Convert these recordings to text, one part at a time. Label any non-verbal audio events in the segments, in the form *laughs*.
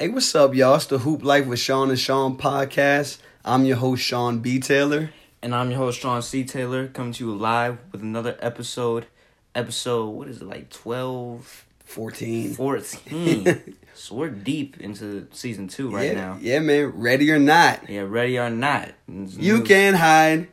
Hey, what's up, y'all? It's the Hoop Life with Shaun and Shaun podcast. I'm your host, Shaun B. Taylor. And I'm your host, Shaun C. Taylor, coming to you live with another episode. Episode, what is it, like 12, 14. 14? *laughs* so we're deep into season two right yeah, now. Yeah, man. Ready or not. Yeah, ready or not. It's You new- can't hide.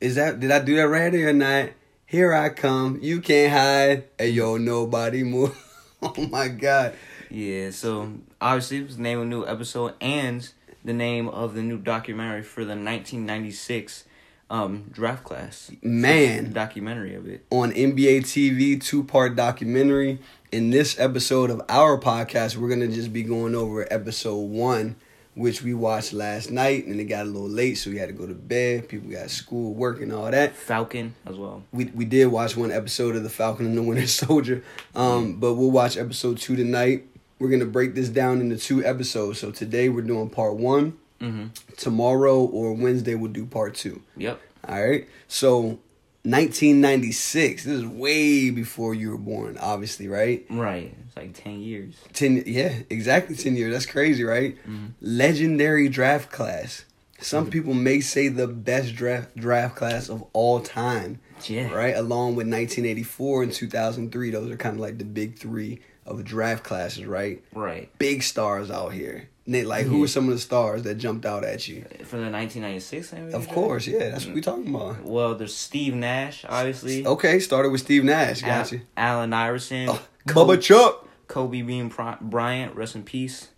Is that, did I do that ready or not? Here I come. You can't hide. Hey, yo, nobody move. *laughs* oh, my God. Yeah, so obviously it's the name of a new episode and the name of the new documentary for the 1996 um, draft class. Man. Documentary of it. on NBA TV, two part documentary. In this episode of our podcast, we're gonna just be going over episode one, which we watched last night, and it got a little late, so we had to go to bed. People got school, work, and all that. Falcon as well. We we did watch one episode of The Falcon and the Winter *laughs* Soldier, um, but we'll watch episode two tonight. We're gonna break this down into two episodes. So today we're doing part one. Mm-hmm. Tomorrow or Wednesday we'll do part two. Yep. All right. So 1996. This is way before you were born, obviously, right? Right. It's like 10 years. 10 yeah, exactly 10 years. That's crazy, right? Mm-hmm. Legendary draft class. Some people may say the best draft draft class of all time, Yeah. right? Along with 1984 and 2003. Those are kind of like the big 3 of draft classes, right? Right. Big stars out here. Nate, like who Mhm. were some of the stars that jumped out at you? From the 1996 NBA Of course, yeah, that's what we're talking about. Well, there's Steve Nash, obviously. Okay, started with Steve Nash. Al- Got you. Allen Iverson. Oh, Bubba Chuck. Kobe Bean Bryant, rest in peace.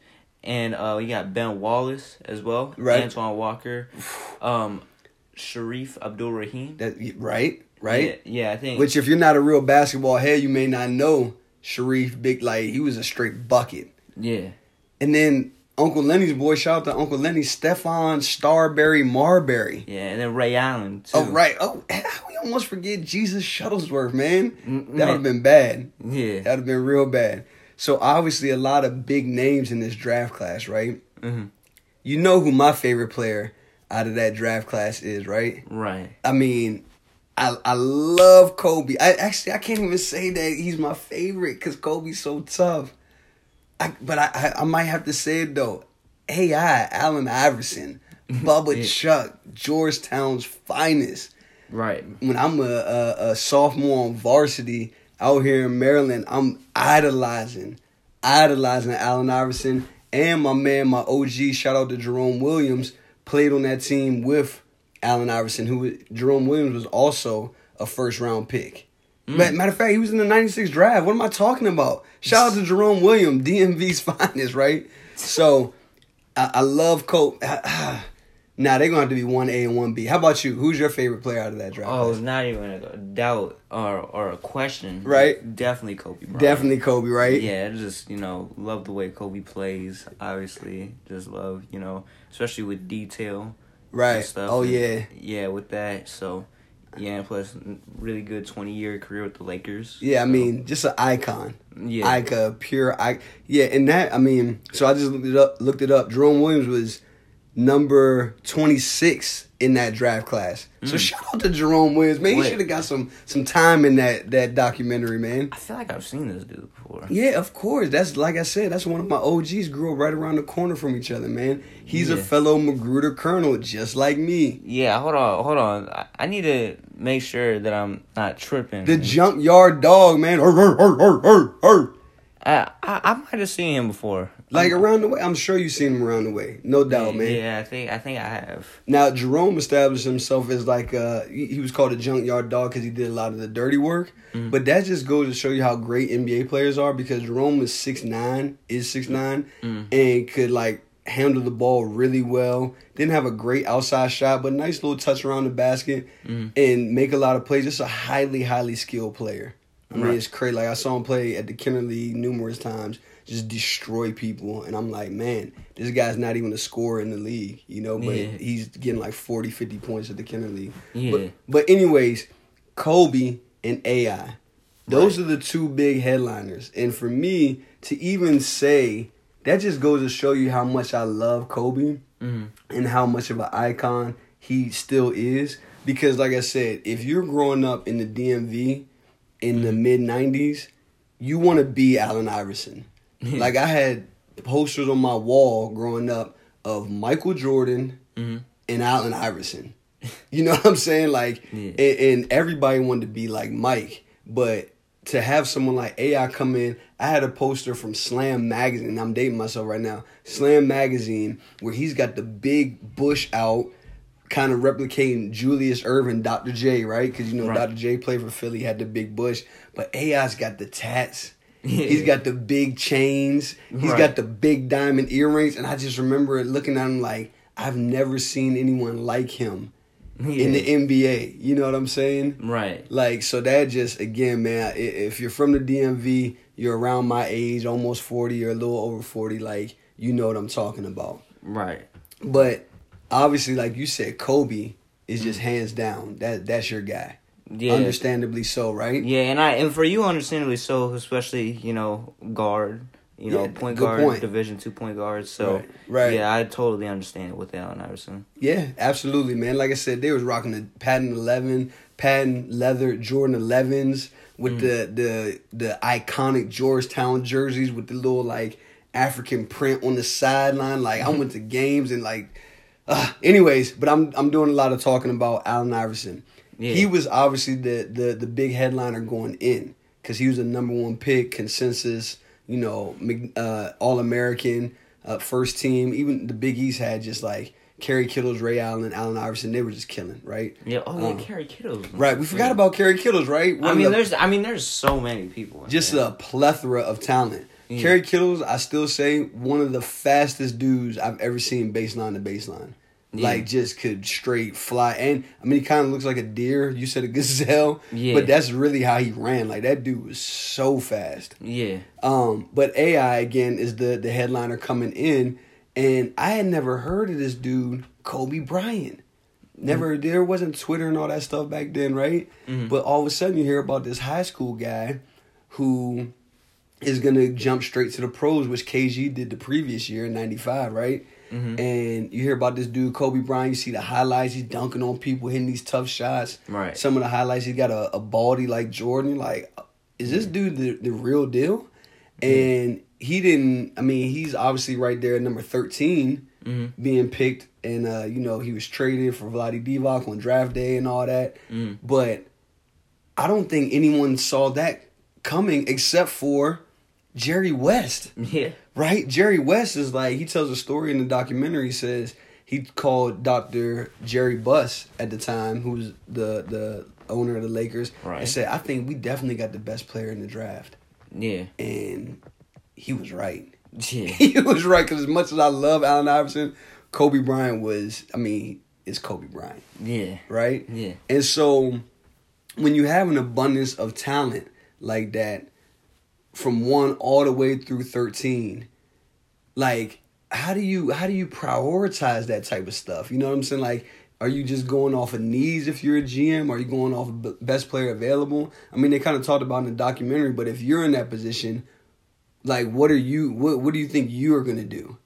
And uh, you got Ben Wallace as well. Right. Antoine Walker. Um, Shareef Abdur-Rahim. That right, right. Yeah, yeah, I think. Which, if you're not a real basketball head, you may not know Shareef. Big like he was a straight bucket. yeah. And then Uncle Lenny's boy, shout out to Uncle Lenny, Stephon Starberry Marbury. Yeah, and then Ray Allen, too. Oh right. Oh, we almost forget Jesus Shuttlesworth, man. That would have been bad. Yeah. That would have been real bad. So obviously, a lot of big names in this draft class, right? hmm You know who my favorite player out of that draft class is, right? Right. I mean, I I love Kobe. I actually I can't even say that he's my favorite because Kobe's so tough. I but I, I I might have to say it though. AI Allen Iverson, *laughs* Bubba Yeah. Chuck, Georgetown's finest. Right. When I'm a, a a sophomore on varsity out here in Maryland, I'm idolizing, idolizing Allen Iverson and my man, my OG. Shout out to Jerome Williams. Played on that team with Allen Iverson, who Jerome Williams was also a first round pick. Mm. Ma- Matter of fact, he was in the '96 draft. What am I talking about? Shout out to Jerome Williams, DMV's *laughs* finest, right? So, I, I love Kobe. *sighs* Now they're gonna have to be one A and one B. How about you? Who's your favorite player out of that draft? Oh, it's not even a doubt or or a question. Right. Definitely Kobe Bryant. definitely Kobe, right? Yeah, just you know love the way Kobe plays. Obviously, just love you know, especially with detail. Right. Stuff. Oh And, yeah, Yeah, with that. So, yeah, plus really good twenty year career with the Lakers. yeah. I mean, just an icon. yeah, Like a pure I yeah, and that I mean, so I just looked it up looked it up. Jerome Williams was number twenty six in that draft class. So Mm. shout out to Jerome Williams. Man, he should have got some some time in that that documentary, man. I feel like I've seen this dude before. Yeah, of course. That's like I said, that's one of my OGs grew up right around the corner from each other, man. He's a fellow Magruder Colonel, just like me. Yeah, hold on, hold on. I, I need to make sure that I'm not tripping. The junkyard dog, man. Arr, arr, arr. I, I I might have seen him before. Like around the way. I'm sure you've seen him around the way. No doubt, man. Yeah, I think I think I have. Now Jerome established himself as like uh he was called a junkyard dog because he did a lot of the dirty work. Mhm. But that just goes to show you how great NBA players are because Jerome is six nine, is six nine, Mm. and could like handle the ball really well. Didn't have a great outside shot, but nice little touch around the basket Mhm. and make a lot of plays. Just a highly, highly skilled player. I mean, Right. it's crazy. Like I saw him play at the Kenner League numerous times, just destroy people, and I'm like, man, this guy's not even a scorer in the league, you know, but Yeah. he's getting like 40, 50 points at the Kenner League. Yeah. But, but anyways, Kobe and AI, those Right. are the two big headliners, and for me to even say that just goes to show you how much I love Kobe hmm and how much of an icon he still is. Because, like I said, if you're growing up in the DMV in the mid '90s, you want to be Allen Iverson. Like I had posters on my wall growing up of Michael Jordan Mhm. and Allen Iverson. You know *laughs* what I'm saying? Like, Yeah. and, and everybody wanted to be like Mike, but to have someone like AI come in, I had a poster from Slam magazine. I'm dating myself right now. Slam magazine, where he's got the big bush out, kind of replicating Julius Erving, Dr. J, right? Because you know Right. Dr. J played for Philly, had the big bush, but AI's got the tats. Yeah. He's got the big chains. He's Right. got the big diamond earrings, and I just remember looking at him like I've never seen anyone like him in the NBA. You know what I'm saying? right. Like so that just again, man. If you're from the DMV, you're around my age, almost forty or a little over forty. Like you know what I'm talking about. Right. But obviously, like you said, Kobe is just mm. hands down. That that's your guy. Mm. Yeah. Understandably so, right? Yeah, and I and for you, understandably so, especially you know guard, you know point guard, point. Division two point guard. So Right, right. yeah, I totally understand it with Allen Iverson. Yeah, absolutely, man. Like I said, they was rocking the patent eleven, patent leather Jordan elevens with the the the iconic Georgetown jerseys with the little like African print on the sideline. Like I went to *laughs* games and like, uh, anyways. But I'm I'm doing a lot of talking about Allen Iverson. Yeah. He was obviously the the the big headliner going in because he was the number one pick consensus. You know, uh, All American, uh, first team. Even the Big East had just like Kerry Kittles, Ray Allen, Allen Iverson. They were just killing, right? Yeah. Oh, yeah, Um, Kerry Kittles. Right. We forgot about Kerry Kittles, right? I One of mean, the- there's I mean, there's so many people. just there. a plethora of talent. Yeah. Kerry Kittles, I still say one of the fastest dudes I've ever seen baseline to baseline. Yeah. Like just could straight fly, and I mean he kind of looks like a deer. You said a *laughs* gazelle, Yeah. but that's really how he ran. Like that dude was so fast. yeah. Um, but AI again is the the headliner coming in, and I had never heard of this dude, Kobe Bryant. Never there wasn't Twitter and all that stuff back then, right? Mhm. But all of a sudden you hear about this high school guy who is gonna jump straight to the pros, which KG did the previous year in '95, right? Mhm. And you hear about this dude Kobe Bryant. You see the highlights. He's dunking on people, hitting these tough shots. Right. Some of the highlights. He got a, a baldy like Jordan. Like, is this dude the, the real deal? And he didn't. I mean, he's obviously right there at number 13 Mhm. being picked, and uh, you know he was traded for Vlade Divac on draft day and all that. Mm. But I don't think anyone saw that coming except for Jerry West *laughs* Yeah. Right? Jerry West is like he tells a story in the documentary. He says he called Doctor Jerry Buss at the time, who was the the owner of the Lakers, Right. and said, "I think we definitely got the best player in the draft," Yeah. and he was right. Yeah. *laughs* he was right because as much as I love Allen Iverson, Kobe Bryant was. I mean, it's Kobe Bryant, Yeah. right? Yeah. And so when you have an abundance of talent like that from 1 all the way through 13 like how do you how do you prioritize that type of stuff? You know what I'm saying? Like are you just going off of needs if you're a GM? Are you going off of best player available? I mean, they kind of talked about in the documentary, but if you're in that position, like what are you what what do you think you are going to do?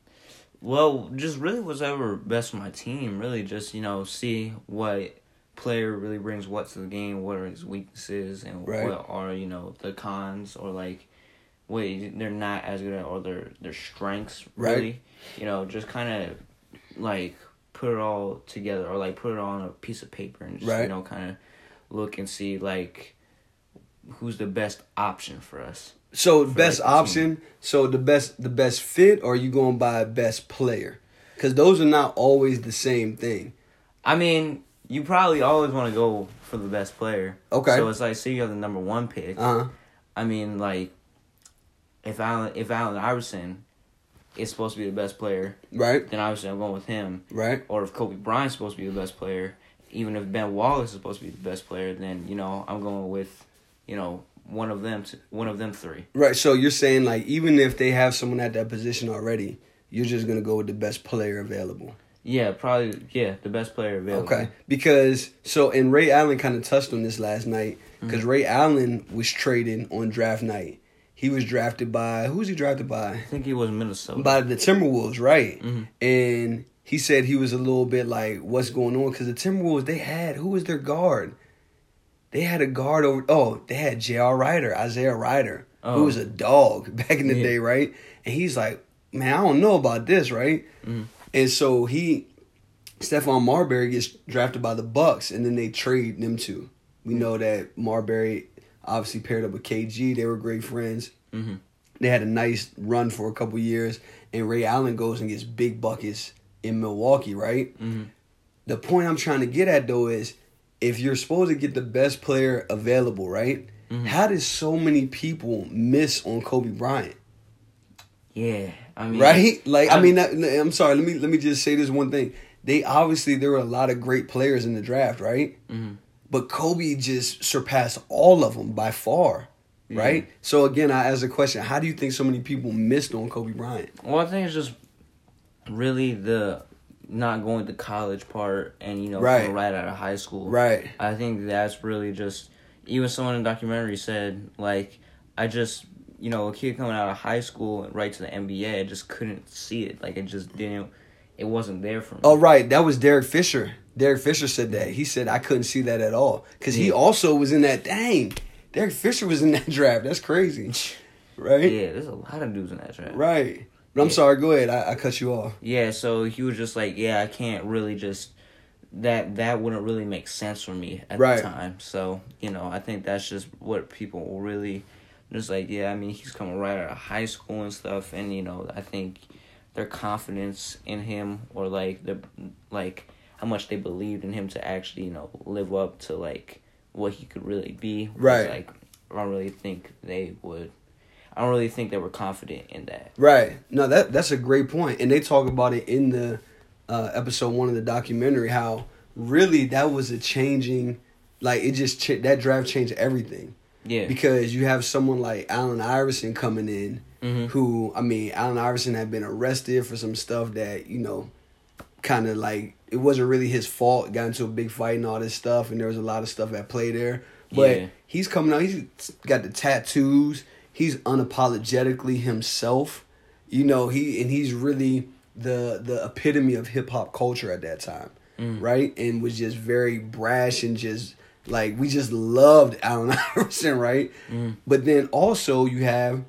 Well, just really whatever best for my team. Really, just you know, see what player really brings what to the game. What are his weaknesses, and Right. what are you know the cons, or like what they're not as good at, or their their strengths. Right. Really, you know, just kind of like put it all together, or like put it on a piece of paper, and just Right. you know, kind of look and see like who's the best option for us. So For, best like, the team. option. So the best the best fit, or are you going by best player? Because those are not always the same thing. I mean, you probably always want to go for the best player. Okay. So it's like, say you have the number one pick. Uh huh. I mean, like, if Allen if Allen Iverson is supposed to be the best player, Right. then obviously I'm going with him. Right. Or if Kobe Bryant's supposed to be the best player, even if Ben Wallace is supposed to be the best player, then you know I'm going with, you know, one of them. To, one of them three. Right. So you're saying like even if they have someone at that position already, you're just gonna go with the best player available. Yeah, probably. Yeah, the best player available. Okay. Because so and Ray Allen kind of touched on this last night because mm-hmm. Ray Allen was traded on draft night. He was drafted by who was he drafted by? I think he was Minnesota. By the Timberwolves, right? Mhm. And he said he was a little bit like, "What's going on?" Because the Timberwolves they had who was their guard? They had a guard over. Oh, they had J.R. Rider, Isaiah Rider, who Oh. was a dog *laughs* back in the Yeah. day, right? And he's like, man, I don't know about this, right? Mhm. And so he, Stephon Marbury gets drafted by the Bucks, and then they trade them two. We know that Marbury obviously paired up with KG. They were great friends. Mhm. They had a nice run for a couple years, and Ray Allen goes and gets big buckets in Milwaukee, right? Mhm. The point I'm trying to get at though is if you're supposed to get the best player available, right? Mhm. How did so many people miss on Kobe Bryant? Yeah, I mean, right? Like I I'm- mean, I'm sorry. Let me let me just say this one thing. They obviously there were a lot of great players in the draft, right? Mhm. But Kobe just surpassed all of them by far, right? So again, I ask the question: How do you think so many people missed on Kobe Bryant? Well, I think it's just really the not going to college part and you know Right. right out of high school. Right. I think that's really just even someone in the documentary said like I just you know a kid coming out of high school and right to the NBA I just couldn't see it like it just didn't it wasn't there for me. Oh, right. That was Derek Fisher. Derek Fisher said that. He said I couldn't see that at all because he also was in that. Dang, Derek Fisher was in that *laughs* draft. That's crazy, right? Yeah, there's a lot of dudes in that draft. Right. But I'm sorry. Go ahead. I, I cut you off. Yeah, so he was just like, yeah, I can't really just that that wouldn't really make sense for me at Right. the time. So you know, I think that's just what people really just like. Yeah, I mean, he's coming right out of high school and stuff, and you know, I think their confidence in him or like the like how much they believed in him to actually you know live up to like what he could really be. Right. Like I don't really think they would. I don't really think they were confident in that. Right. No, that that's a great point, and they talk about it in the uh, episode one of the documentary. How really that was a changing, like it just ch- that draft changed everything Yeah. because you have someone like Allen Iverson coming in, Mhm. who I mean, Allen Iverson had been arrested for some stuff that you know, kind of like it wasn't really his fault. Got into a big fight and all this stuff, and there was a lot of stuff at play there. But Yeah. he's coming out. He's got the tattoos. He's unapologetically himself. You know he and he's really the the epitome of hip hop culture at that time, Mm. right? And was just very brash and just like we just loved Allen *laughs* Iverson, right? Mm. But then also you have,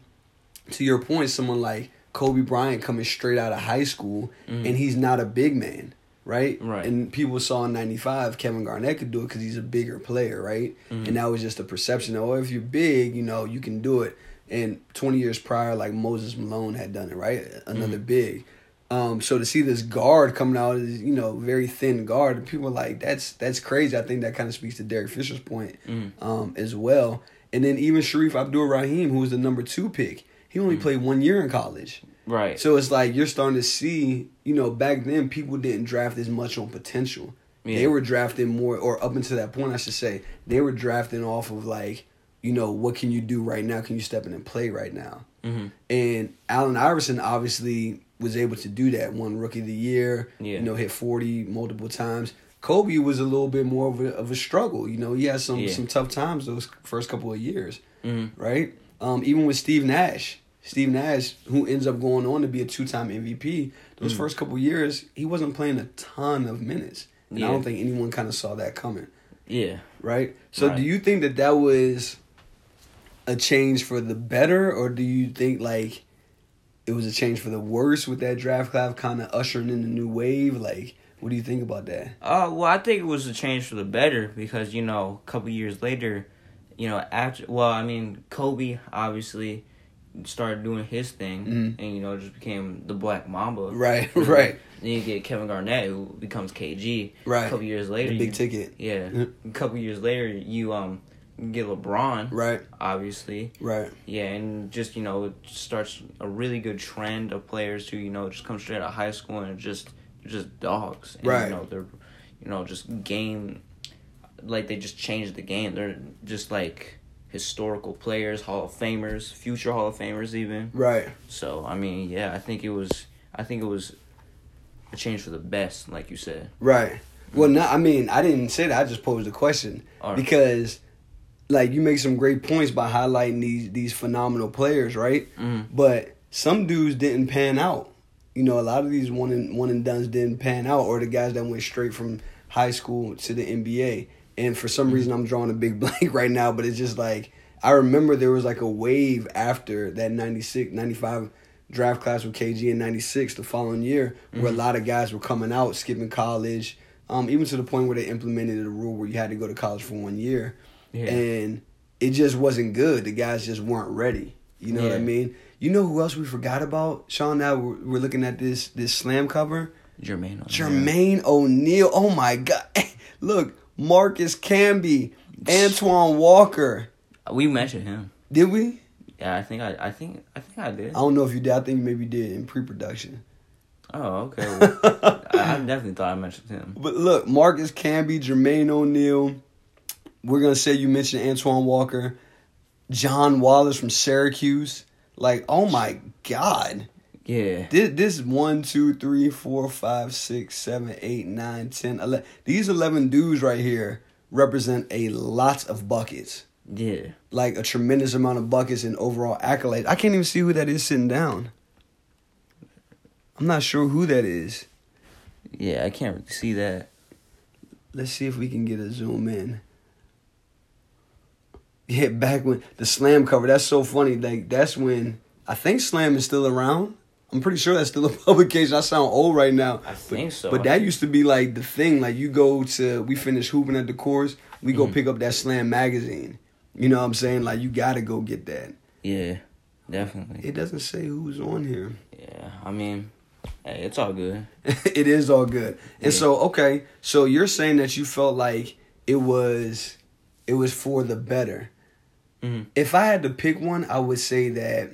to your point, someone like Kobe Bryant coming straight out of high school, Mm. and he's not a big man, right? Right. And people saw in '95 Kevin Garnett could do it because he's a bigger player, right? Mm. And that was just a perception. Oh, if you're big, you know, you can do it. And 20 years prior, like Moses Malone had done it, right? Another Mm. big. Um, so to see this guard coming out as you know very thin guard, and people are like that's that's crazy. I think that kind of speaks to Derek Fisher's point Mm. um, as well. And then even Shareef Abdur-Rahim, who was the number two pick, he only Mm. played one year in college. Right. So it's like you're starting to see, you know, back then people didn't draft as much on potential. Yeah. They were drafting more, or up until that point, I should say, they were drafting off of like, you know, what can you do right now? Can you step in and play right now? hmm And Allen Iverson obviously was able to do that. Won Rookie of the Year. Yeah. You know, hit forty multiple times. Kobe was a little bit more of a, of a struggle. You know, he had some Yeah. some tough times those first couple of years, hmm right? Um, even with Steve Nash, Steve Nash, who ends up going on to be a two time MVP, those Mhm. first couple of years he wasn't playing a ton of minutes, and I don't think anyone kind of saw that coming, Yeah. right? So, Right. do you think that that was a change for the better, or do you think like it was a change for the worse with that draft class kind of ushering in the new wave? Like, what do you think about that? Uh, well, I think it was a change for the better because you know, a couple years later, you know, after well, I mean, Kobe obviously started doing his thing, Mhm. and you know, just became the Black Mamba. Right, You know, right. Then you get Kevin Garnett, who becomes KG. Right. A couple years later, The big you, ticket. Yeah. A couple years later, you um get LeBron. Right, Obviously. right, Yeah, and just you know, it starts a really good trend of players who you know just come straight out of high school and are just just dogs. And, Right. You know they're, you know, just game, like they just changed the game. They're just like historical players, Hall of Famers, future Hall of Famers even. right. So I mean, yeah, I think it was, I think it was a change for the best, like you said. Right. Well, no, I mean, I didn't say that. I just posed a question right. because, like, you make some great points by highlighting these these phenomenal players, right? Mhm. But some dudes didn't pan out. You know, a lot of these one and one and duns didn't pan out, or the guys that went straight from high school to the NBA. And for some reason, I'm drawing a big *laughs* blank right now, but it's just like I remember there was like a wave after that 96, 95 draft class with KG in '96, the following year, where a lot of guys were coming out, skipping college, um, even to the point where they implemented a rule where you had to go to college for one year, Yeah. and it just wasn't good. The guys just weren't ready. You know what I mean? You know who else we forgot about, Shaun? Now we're, we're looking at this this slam cover. Jermaine. O'Neal. Jermaine O'Neal. Oh my God! *laughs* Look, Marcus Camby, Antoine Walker. We mentioned him. Did we? Yeah, I think I, I think, I think I did. I don't know if you did. I think you maybe did in pre-production. Oh, okay. Well, *laughs* I, I definitely thought I mentioned him. But look, Marcus Camby, Jermaine O'Neal. We're gonna say you mentioned Antoine Walker, John Wallace from Syracuse. Like, oh my God. Yeah. This this one, two, three, four, five, six, seven, eight, nine, ten, eleven. These eleven dudes right here represent a lot of buckets. Yeah. Like a tremendous amount of buckets and overall accolades. I can't even see who that is sitting down. I'm not sure who that is. Yeah, I can't see that. Let's see if we can get a zoom in. Yeah, back when the slam cover, that's so funny. Like that's when I think Slam is still around. I'm pretty sure that's still a *laughs* publication. I sound old right now. I think so. But that used to be like the thing. Like you go to we finish hooping at the course, we go Mhm. pick up that Slam magazine. You know what I'm saying? Like you gotta go get that. Yeah, definitely. It doesn't say who's on here. Yeah, I mean, hey, it's all good. *laughs* it is all good. And Yeah. so, okay, so you're saying that you felt like it was it was for the better. Mhm. If I had to pick one, I would say that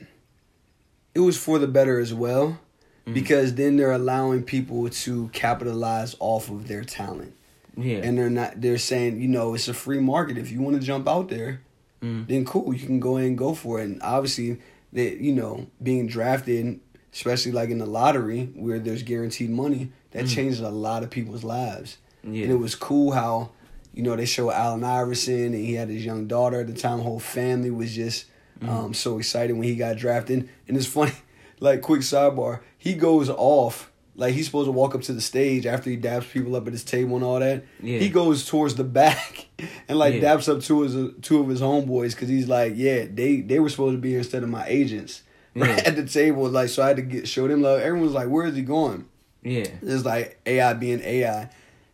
it was for the better as well Mhm. because then they're allowing people to capitalize off of their talent. Yeah. And they're not they're saying, you know, it's a free market. If you want to jump out there, Mhm. then cool, you can go ahead and go for it. And obviously, that you know, being drafted, especially like in the lottery where there's guaranteed money, that Mhm. changes a lot of people's lives. yeah. And it was cool how, you know, they show Allen Iverson and he had his young daughter at the time. Whole family was just Mm-hmm. um, so excited when he got drafted. And it's funny, *laughs* like quick sidebar, he goes off. Like he's supposed to walk up to the stage after he daps people up at his table and all that. Yeah. He goes towards the back *laughs* and like Yeah. daps up two of his two of his homeboys because he's like, yeah, they they were supposed to be here instead of my agents. Right *laughs* Yeah. at the table, like so I had to get show them love. Everyone's like, where is he going? yeah. It's like AI being AI.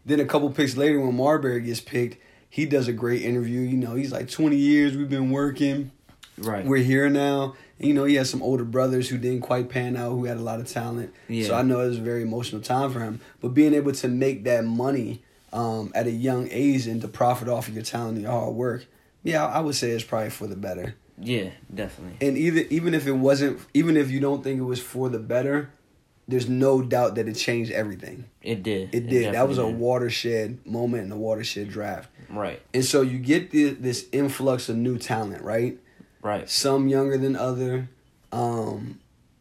Then a couple picks later, when Marbury gets picked, he does a great interview. You know, he's like, 20 years we've been working. Right. We're here now. And, you know, he has some older brothers who didn't quite pan out, who had a lot of talent. Yeah. So I know it was a very emotional time for him. But being able to make that money um, at a young age and to profit off of your talent and your hard work, yeah, I I would say it's probably for the better. yeah, definitely. And either even if it wasn't, even if you don't think it was for the better, there's no doubt that it changed everything. It did. It did. That was a did. watershed moment in the watershed draft. Right. And so you get the, this influx of new talent, right? Right. Some younger than other, um,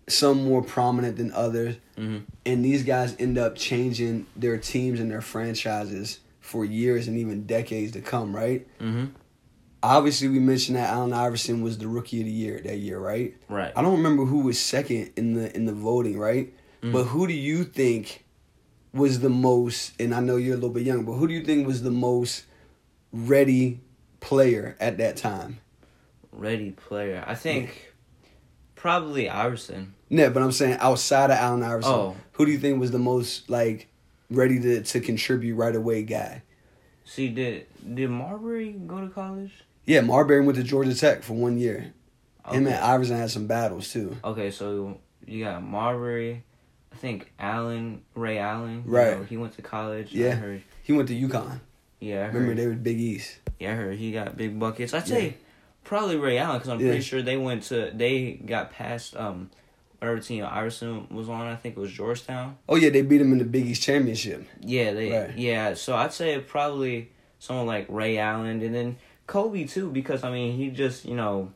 some more prominent than others, hmm and these guys end up changing their teams and their franchises for years and even decades to come, right? hmm Obviously, we mentioned that Allen Iverson was the rookie of the year that year, right? Right. I don't remember who was second in the in the voting, right? Mhm. But who do you think was the most? And I know you're a little bit young, but who do you think was the most ready player at that time? Ready player. I think probably Iverson. Yeah, but I'm saying outside of Allen Iverson, Oh. who do you think was the most like ready to to contribute right away guy? See, did did Marbury go to college? Yeah, Marbury went to Georgia Tech for one year. Him and Iverson had some battles too. Okay, so you got Marbury. I think Allen, Ray Allen. you Right. know, he went to college. I Yeah. heard, He went to UConn. yeah, Remember they were Big East. yeah, I heard he got big buckets. I'd Yeah. say probably Ray Allen because I'm Yeah. pretty sure they went to they got past um whatever team Iverson was on. I think it was Georgetown. Oh yeah, they beat him in the Big East championship. Yeah, they Right. yeah. So I'd say probably someone like Ray Allen and then Kobe too because I mean he just you know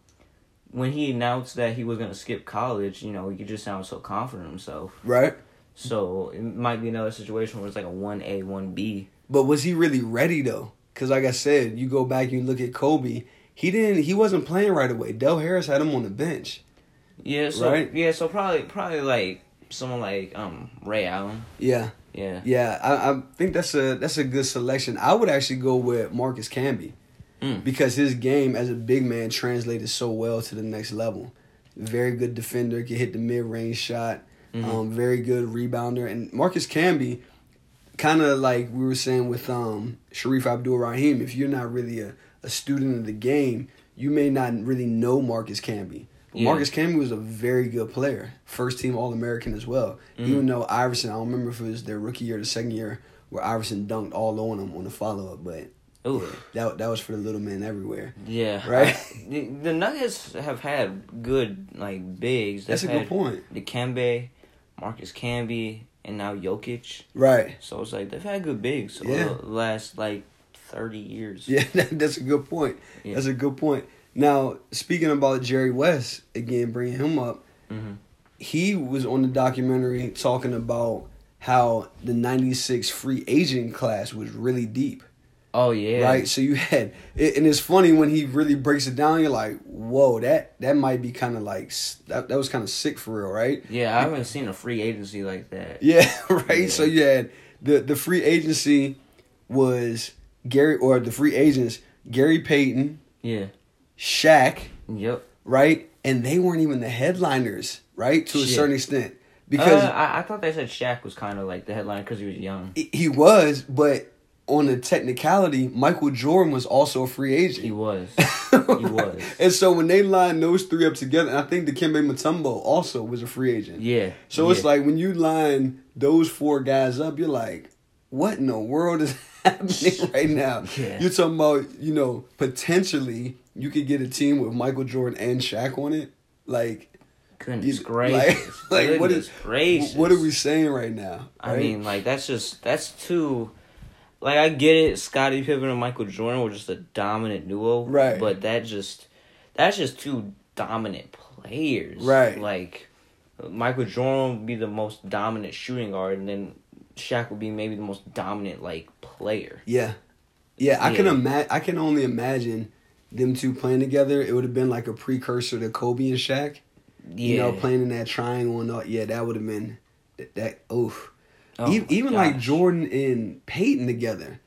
when he announced that he was gonna skip college, you know, he just sounded so confident in himself. Right? So it might be another situation where it's like a one A, one B. But was he really ready though? Because like I said, you go back you look at Kobe. He didn't. He wasn't playing right away. Del Harris had him on the bench. Yeah, so Right. yeah, so probably probably like someone like um Ray Allen. Yeah, Yeah. yeah. I, I think that's a that's a good selection. I would actually go with Marcus Camby Mm. because his game as a big man translated so well to the next level. very good defender, can hit the mid range shot, um, very good rebounder. And Marcus Camby, kind of like we were saying with um, Shareef Abdur-Rahim, if you're not really a, a student of the game, you may not really know Marcus Camby. But Yeah. Marcus Camby was a very good player, first team All American as well. Even though Iverson, I don't remember if it was their rookie year or the second year where Iverson dunked all on him on the follow up, but Ooh. that that was for the little men everywhere. Yeah. Right? I- the, the Nuggets have had good like bigs. They've That's a good point. The Dikembe, Marcus Camby, and now Jokic. Right. So it's like they've had good bigs over Yeah. the last like thirty years. Yeah, *laughs* that, that's a good point. Yeah. That's a good point. Now, speaking about Jerry West, again, bringing him up, hmm he was on the documentary talking about how the 96 free agent class was really deep. Oh yeah. Right? So you *laughs* had, it, and it's funny when he really breaks it down, you're like, whoa, that, that might be kind of like, that, that was kind of sick for real, right? Yeah, I haven't seen a free agency like that. *laughs* Yeah, right. Yeah. So you had the the free agency was Gary or the free agents Gary Payton, Yeah. Shaq, Yep. right? And they weren't even the headliners, right? To a certain extent, Because because I, I thought they said Shaq was kind of like the headline because he was young. he was, but on the technicality, Michael Jordan was also a free agent. He was. He was. *laughs* and so when they line those three up together, and I think the Dikembe Mutombo also was a free agent. Yeah. So it's like when you line those four guys up, you're like, what in the world is *laughs* happening *laughs* right now? Yeah. You're talking about, you know, potentially you could get a team with Michael Jordan and Shaq on it. Like, goodness you- gracious. like, like what Goodness is gracious. what are we saying right now? I mean, like that's just that's too. Like I get it, Scottie Pippen and Michael Jordan were just a dominant duo, Right. But that just that's just two dominant players, Right. Like Michael Jordan would be the most dominant shooting guard, and then Shaq would be maybe the most dominant like player. yeah, yeah. I can Yeah. imagine. I can only imagine them two playing together. It would have been like a precursor to Kobe and Shaq. Yeah, You know, playing in that triangle and all. Yeah, that would have been that. that oof. Oh E- even like. Jordan and Payton together.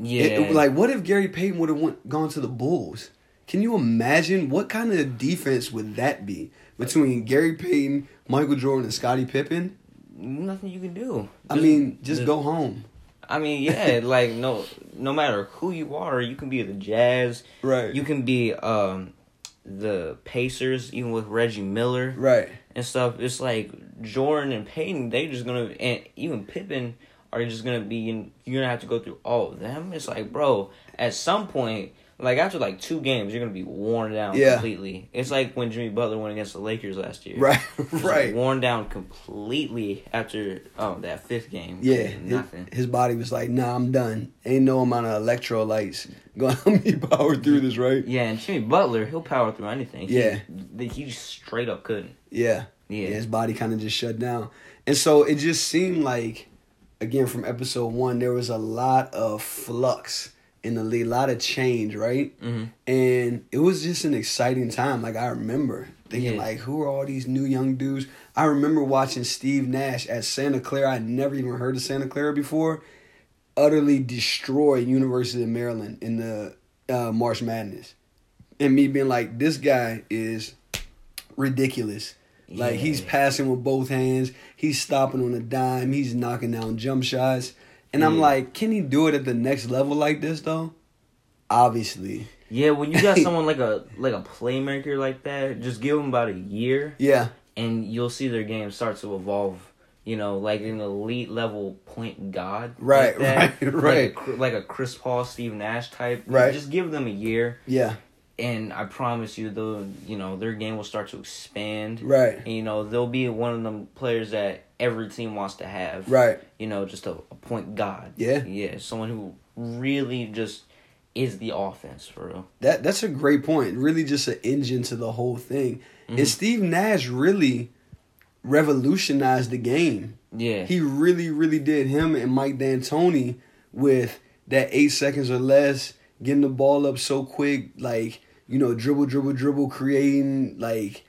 yeah, It- it- like, what if Gary Payton would have went gone to the Bulls? Can you imagine what kind of defense would that be between Gary Payton, Michael Jordan, and Scottie Pippen? nothing you can do. I mean, just go home. I mean, yeah, *laughs* like no, no matter who you are, you can be the Jazz, Right. You can be um the Pacers, even with Reggie Miller right. and stuff. It's like Jordan and Payton, they just gonna and even Pippen are just gonna be in. You're gonna have to go through all of them. It's like, bro, at some point. Like after like two games, you're gonna be worn down Yeah. completely. It's like when Jimmy Butler went against the Lakers last year. Right. *laughs* Right. like, worn down completely after oh that fifth game. Yeah. His, nothing. his body was like, nah, I'm done. Ain't no amount of electrolytes gonna *laughs* help me power through this, right? Yeah, and Jimmy Butler, he'll power through anything. Yeah. he, he just straight up couldn't. Yeah. Yeah. his body kind of just shut down. And so it just seemed like, again, from episode one, there was a lot of flux in the league, a lot of change, right? Mhm. And it was just an exciting time. Like, I remember thinking, Yeah. like, who are all these new young dudes? I remember watching Steve Nash at Santa Clara. I'd never even heard of Santa Clara before. Utterly destroy University of Maryland in the uh, March Madness. And me being like, this guy is ridiculous. Like he's passing with both hands, he's stopping on a dime, he's knocking down jump shots. And I'm like, can he do it at the next level like this though? Obviously. Yeah, when you got *laughs* someone like a like a playmaker like that, just give them about a year, Yeah. and you'll see their game start to evolve. You know, like an elite level point god. Right, like *laughs* that. right, Like right. a Like a Chris Paul, Steve Nash type. Right. Just give them a year, Yeah. And I promise you, they'll you know their game will start to expand. Right. And, you know, they'll be one of them players that every team wants to have. Right. You know, just a, a point god. Yeah. Yeah, someone who really just is the offense for real. That that's a great point. Really just an engine to the whole thing. Mm-hmm. And Steve Nash really revolutionized the game. Yeah. He really, really did. Him and Mike D'Antoni with that eight seconds or less, getting the ball up so quick, like you know, dribble, dribble, dribble, creating like.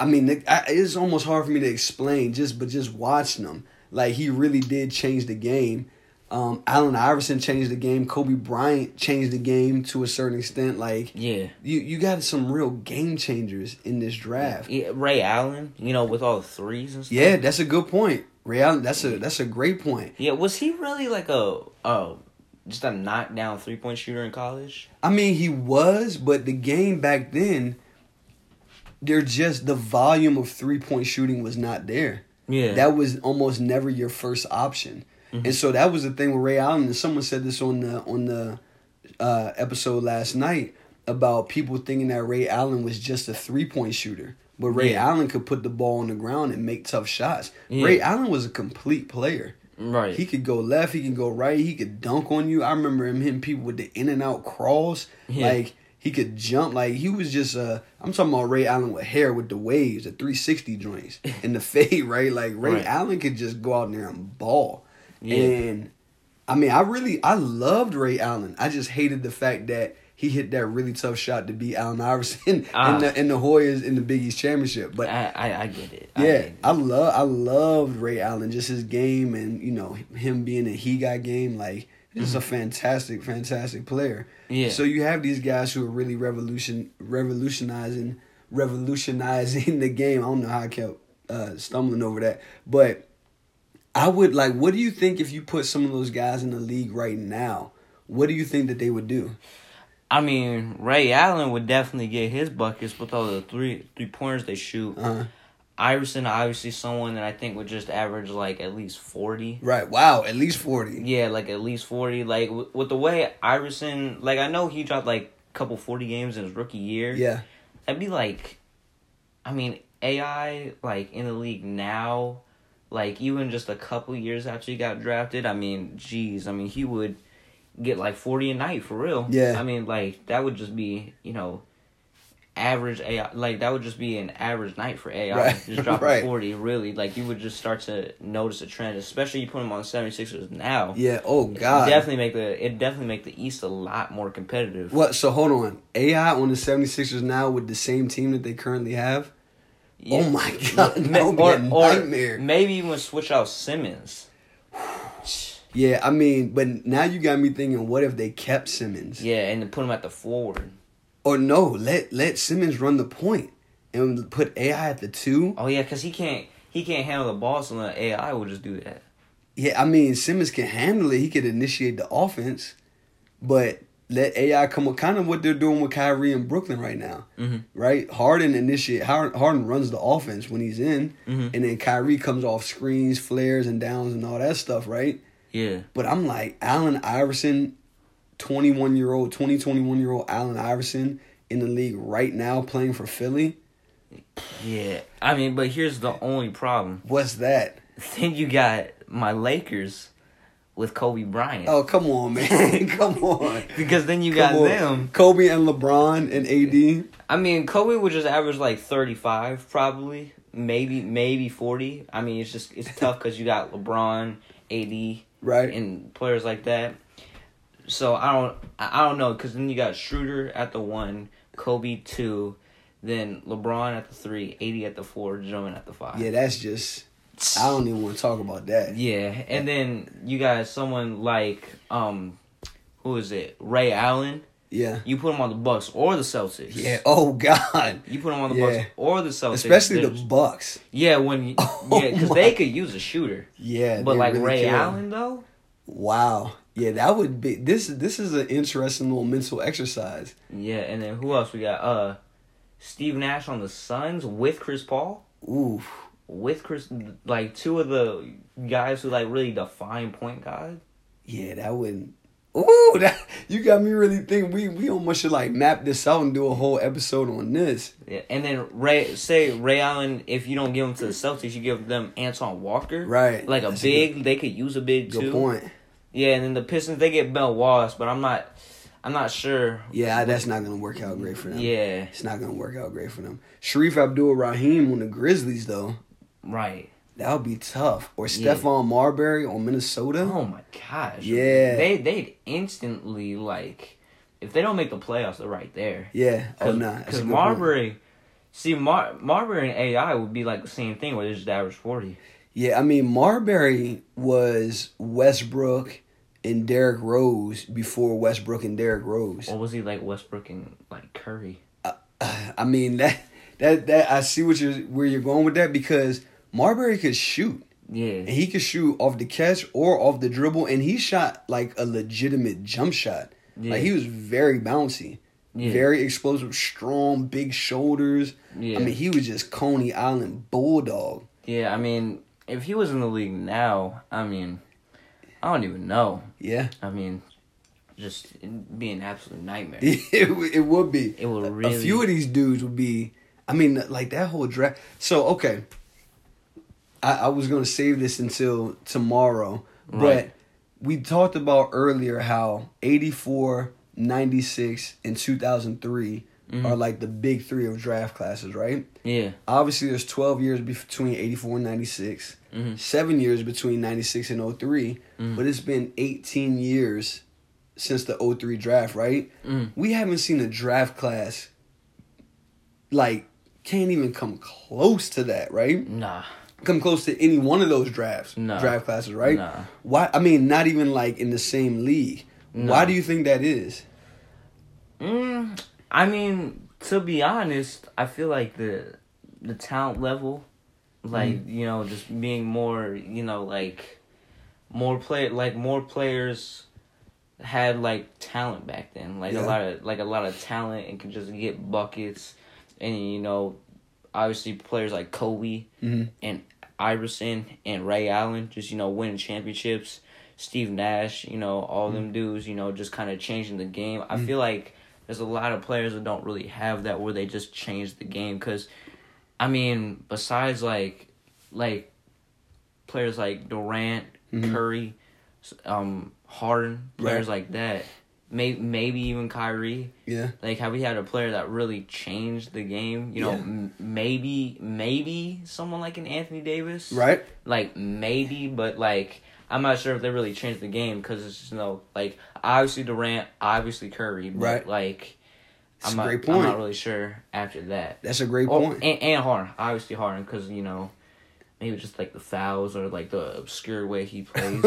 I mean, it's almost hard for me to explain. Just but just watching him, like he really did change the game. Um, Allen Iverson changed the game. Kobe Bryant changed the game to a certain extent. Like Yeah. you, you got some real game changers in this draft. yeah. Ray Allen, you know, with all the threes and stuff. Yeah, that's a good point. Ray Allen, that's a that's a great point. Yeah, was he really like a uh just a knockdown three point shooter in college? I mean, he was, but the game back then, they're just the volume of three point shooting was not there. Yeah. That was almost never your first option, and so that was the thing with Ray Allen. And someone said this on the on the uh, episode last night about people thinking that Ray Allen was just a three point shooter, but Ray Yeah. Allen could put the ball on the ground and make tough shots. Yeah. Ray Allen was a complete player. Right. He could go left, he can go right, he could dunk on you. I remember him hitting people with the in and out crawls. Yeah. Like he could jump. Like he was just uh I'm talking about Ray Allen with hair with the waves, the 360 joints *laughs* and the fade, right? Like Ray Right. Allen could just go out there and ball. Yeah. And I mean, I really I loved Ray Allen. I just hated the fact that he hit that really tough shot to beat Allen Iverson Ah. *laughs* in the in the Hoyas in the Big East championship. But I, I I get it. I yeah, get it. I love I loved Ray Allen, just his game and you know him being a he got game. Like just a fantastic, fantastic player. Mm-hmm. Yeah. So you have these guys who are really revolution revolutionizing revolutionizing *laughs* the game. I don't know how I kept uh, stumbling over that, but I would like. What do you think if you put some of those guys in the league right now? What do you think that they would do? I mean, Ray Allen would definitely get his buckets with all the three three pointers they shoot. Uh, Iverson, obviously, someone that I think would just average like at least forty. right. Wow. At least forty. Yeah, like at least forty. Like w- with the way Iverson, like I know he dropped like a couple forty games in his rookie year. Yeah. That'd be like, I mean, AI like in the league now, like even just a couple years after he got drafted. I mean, geez, I mean he would get like forty a night for real. Yeah. I mean, like that would just be you know, average AI. Like that would just be an average night for AI. Right, Just *laughs* dropping right. forty, really. Like you would just start to notice a trend, especially you put them on 76ers now. Yeah. Oh God. Definitely make the it definitely make the East a lot more competitive. What? So hold on. AI on the 76ers now with the same team that they currently have? Oh my God, *laughs* that would be or, a nightmare. maybe even switch out Simmons. Yeah, I mean, but now you got me thinking, what if they kept Simmons? Yeah, and then put him at the forward. Or no, let let Simmons run the point and put AI at the two. Oh yeah, because he can't he can't handle the ball, so the AI will just do that. Yeah, I mean Simmons can handle it. He could initiate the offense, but let AI come with kind of what they're doing with Kyrie in Brooklyn right now. Mhm. Right? Harden initiate Harden, runs the offense when he's in, Mhm. and then Kyrie comes off screens, flares, and downs and all that stuff. Right? Yeah, But I'm like Allen Iverson, 21 year old, 20, 21 year old Allen Iverson in the league right now playing for Philly. yeah. I mean, but here's the only problem. What's that? *laughs* Then you got my Lakers with Kobe Bryant. Oh, come on, man. *laughs* come on. because then you got them. Kobe and LeBron and AD. I mean, Kobe would just average like thirty five, probably, maybe maybe forty. I mean, it's just it's tough because you got LeBron, AD, Right. and players like that. So I don't I don't know because then you got Schroeder at the one, Kobe two, then LeBron at the three, AD at the four, Drummond at the five. Yeah, that's just. I don't even want to talk about that. Yeah, and then you got someone like um, who is it? Ray Allen. Yeah. You put him on the Bucks or the Celtics. Yeah. Oh God. You put him on the Yeah. Bucks or the Celtics. Especially the Bucks. Yeah, when you, *laughs* Oh yeah, because they could use a shooter. Yeah. But like really Ray can. Allen though, Wow. Yeah, that would be this. This is an interesting little mental exercise. yeah, and then who else we got? Uh, Steve Nash on the Suns with Chris Paul, Ooh. with Chris, like two of the guys who like really define point guard. Yeah, that wouldn't. Ooh, *laughs* that you got me really thinking. We we almost should like map this out and do a whole episode on this. Yeah, and then Ray, say Ray Allen, if you don't give him to the Celtics, you give them Antoine Walker, Right. Like a That's a big, they could use a big Good too. point. Yeah, and then the Pistons they get Ben Wallace, but I'm not, I'm not sure. Yeah, that's not gonna work out great for them. Yeah, It's not gonna work out great for them. Shareef Abdur-Rahim on the Grizzlies though, right. That would be tough. Or Yeah. Stephon Marbury on Minnesota. Oh my gosh. Yeah. They they'd instantly like if they don't make the playoffs, they're right there. Yeah. Oh Cause, nah. Because Marbury, see Mar- Marbury and AI would be like the same thing where they just average forty. Yeah, I mean Marbury was Westbrook, and Derrick Rose before Westbrook and Derrick Rose. Or was he like Westbrook and like Curry? Uh, *sighs* I mean that that that I see what you're where you're going with that because Marbury could shoot. Yeah. And he could shoot off the catch or off the dribble, and he shot like a legitimate jump shot. Yeah. Like he was very bouncy, Yeah. very explosive, strong, big shoulders. Yeah. I mean, he was just Coney Island bulldog. Yeah, I mean, if he was in the league now, I mean, I don't even know. Yeah, I mean, just be an absolute nightmare. *laughs* it, would- it would be. It would really. A few of these dudes would be. I mean, like that whole draft. So okay, I, I was gonna save this until tomorrow, but we talked about earlier how 84, 96, and two thousand three Mhm. are like the big three of draft classes, right? yeah. Obviously, there's twelve years between eighty four and ninety six. hmm Seven years between ninety six and 3 Mhm. but it's been eighteen years since the 03 draft, right? hmm we haven't seen a draft class like can't even come close to that, right? Nah. Come close to any one of those drafts, No. draft classes, right? Nah. Why? I mean, not even like in the same league. No. Why do you think that is? Mm, I mean, to be honest, I feel like the the talent level, like Mm-hmm. you know, just being more, you know, like more play, like more players had like talent back then, like Yeah. a lot of like a lot of talent and could just get buckets, and you know, obviously players like Kobe Mhm. and Iverson and Ray Allen, just you know, winning championships. Steve Nash, you know, all Mm-hmm. them dudes, you know, just kind of changing the game. I feel like there's a lot of players that don't really have that where they just change the game because I mean, besides like like players like Durant, Mhm. Curry, um Harden, players like that, may, maybe even Kyrie. Yeah, Like, have we had a player that really changed the game? You know, Yeah. m- maybe maybe someone like an Anthony Davis, right. like maybe, but like I'm not sure if they really changed the game because it's just you know like obviously Durant, obviously Curry, but Right. like That's I'm a not, great I'm not really sure after that. That's a great Oh, point. and, and Harden, obviously Harden, because you know maybe just like the fouls or like the obscure way he *laughs* plays.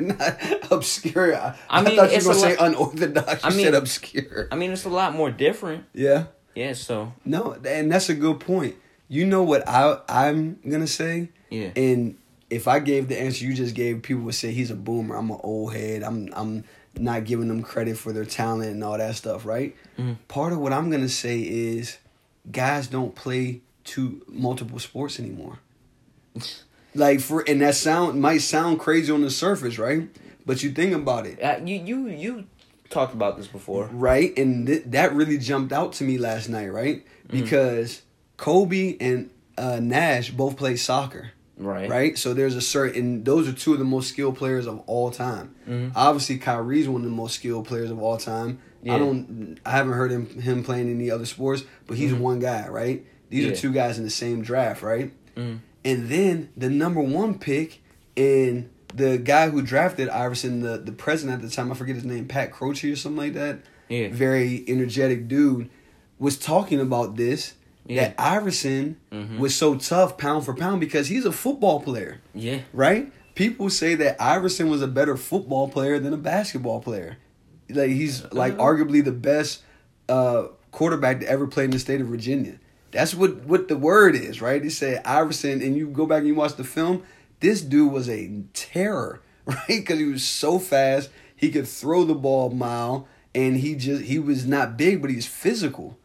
not obscure. I, I I mean, thought you were gonna say lot- unorthodox. You I mean- said obscure. I mean, it's a lot more different. Yeah. Yeah. So No, and that's a good point. You know what I I'm gonna say, yeah. and if I gave the answer you just gave, people would say he's a boomer. I'm an old head. I'm I'm not giving them credit for their talent and all that stuff, right? Mhm. Part of what I'm gonna say is, guys don't play two multiple sports anymore. Like for and that sound might sound crazy on the surface, right? But you think about it, Uh, you you you talked about this before. right? And th- that really jumped out to me last night, right? Mm-hmm. Because Kobe and uh, Nash both play soccer, Right. right? So there's a certain those are two of the most skilled players of all time. Mhm. Obviously, Kyrie's one of the most skilled players of all time. Yeah. I don't, I haven't heard him him playing any other sports, but he's Mhm. one guy, right? These Yeah. are two guys in the same draft, right? Mm. And then the number one pick and the guy who drafted Iverson, the, the president at the time, I forget his name, Pat Croce or something like that. Yeah. Very energetic dude, was talking about this. Yeah. That Iverson Mhm. was so tough pound for pound because he's a football player, Yeah. right? People say that Iverson was a better football player than a basketball player. Like he's like Uh-huh. arguably the best uh, quarterback to ever play in the state of Virginia. That's what what the word is, right? They say Iverson, and you go back and you watch the film. This dude was a terror, *laughs* right? Because he was so fast, he could throw the ball a mile, and he just he was not big, but he's physical,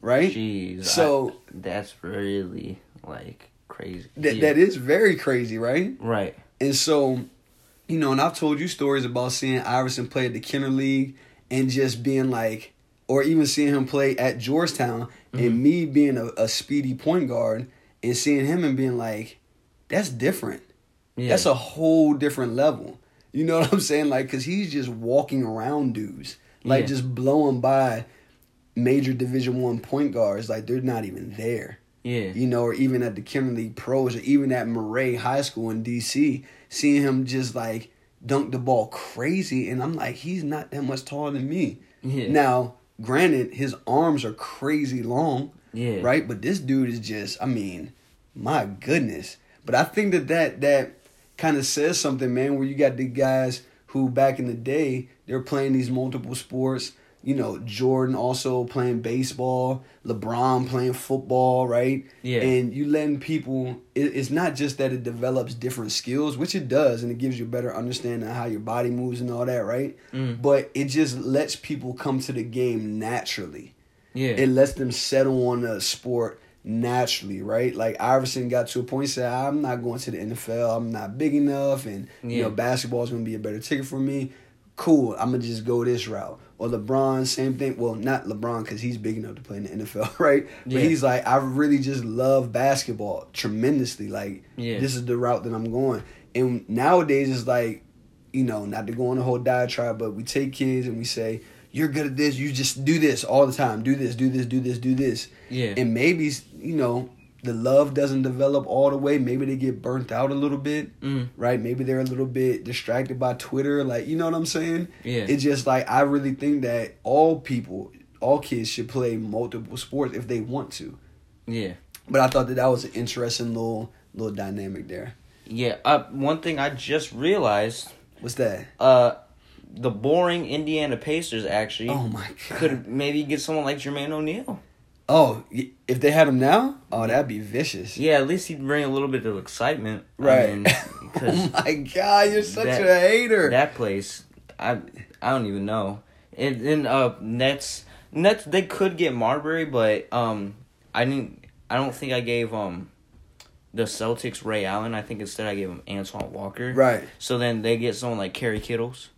right? Jeez. So- I- that's really like crazy. That Yeah. that is very crazy, right? right. And so, you know, and I've told you stories about seeing Iverson play at the Kenner League and just being like, or even seeing him play at Georgetown and mm-hmm. me being a, a speedy point guard and seeing him and being like, that's different. Yeah. That's a whole different level. You know *laughs* what I'm saying? Like, cause he's just walking around dudes, like Yeah. just blowing by major Division One point guards, like they're not even there yeah. you know, or even at the League Pros, or even at Murray High School in DC, seeing him just like dunk the ball crazy, and I'm like, he's not that much taller than me. Yeah. Now, granted, his arms are crazy long, Yeah. right? But this dude is just, I mean, my goodness. But I think that that that kind of says something, man. Where you got the guys who back in the day they're playing these multiple sports. You know, Jordan also playing baseball, LeBron playing football, right? Yeah. And you letting people. It, it's not just that it develops different skills, which it does, and it gives you a better understanding of how your body moves and all that, right? Mm. But it just lets people come to the game naturally Yeah. it lets them settle on a sport naturally, right? Like Iverson got to a point said, I'm not going to the NFL. I'm not big enough and you know, basketball is gonna be a better ticket for me. Cool, I'm gonna just go this route. Or LeBron, same thing. Well, not LeBron because he's big enough to play in the NFL, *laughs* right? But Yeah. he's like, I really just love basketball tremendously. Like, Yeah. this is the route that I'm going. And nowadays, it's like, you know, not to go on the whole diatribe, but we take kids and we say, "You're good at this. You just do this all the time. Do this. Do this. Do this. Do this." Yeah. And maybe you know the love doesn't develop all the way. Maybe they get burnt out a little bit, Mm. right? Maybe they're a little bit distracted by Twitter. Like, you know what I'm saying? Yeah. It's just like I really think that all people, all kids should play multiple sports if they want to. yeah. But I thought that that was an interesting little little dynamic there. Yeah. Uh, one thing I just realized, What's that? uh, the boring Indiana Pacers actually Oh my god. could maybe get someone like Jermaine O'Neal. Oh, if they had him now, oh, that'd be vicious. Yeah, at least he'd bring a little bit of excitement. I Right. mean, because *laughs* oh my god, you're such that- a hater. that place, I I don't even know. And then uh Nets Nets they could get Marbury, but um I didn't. I don't think I gave um the Celtics Ray Allen. I think instead I gave him Antoine Walker. right. So then they get someone like Kerry Kittles.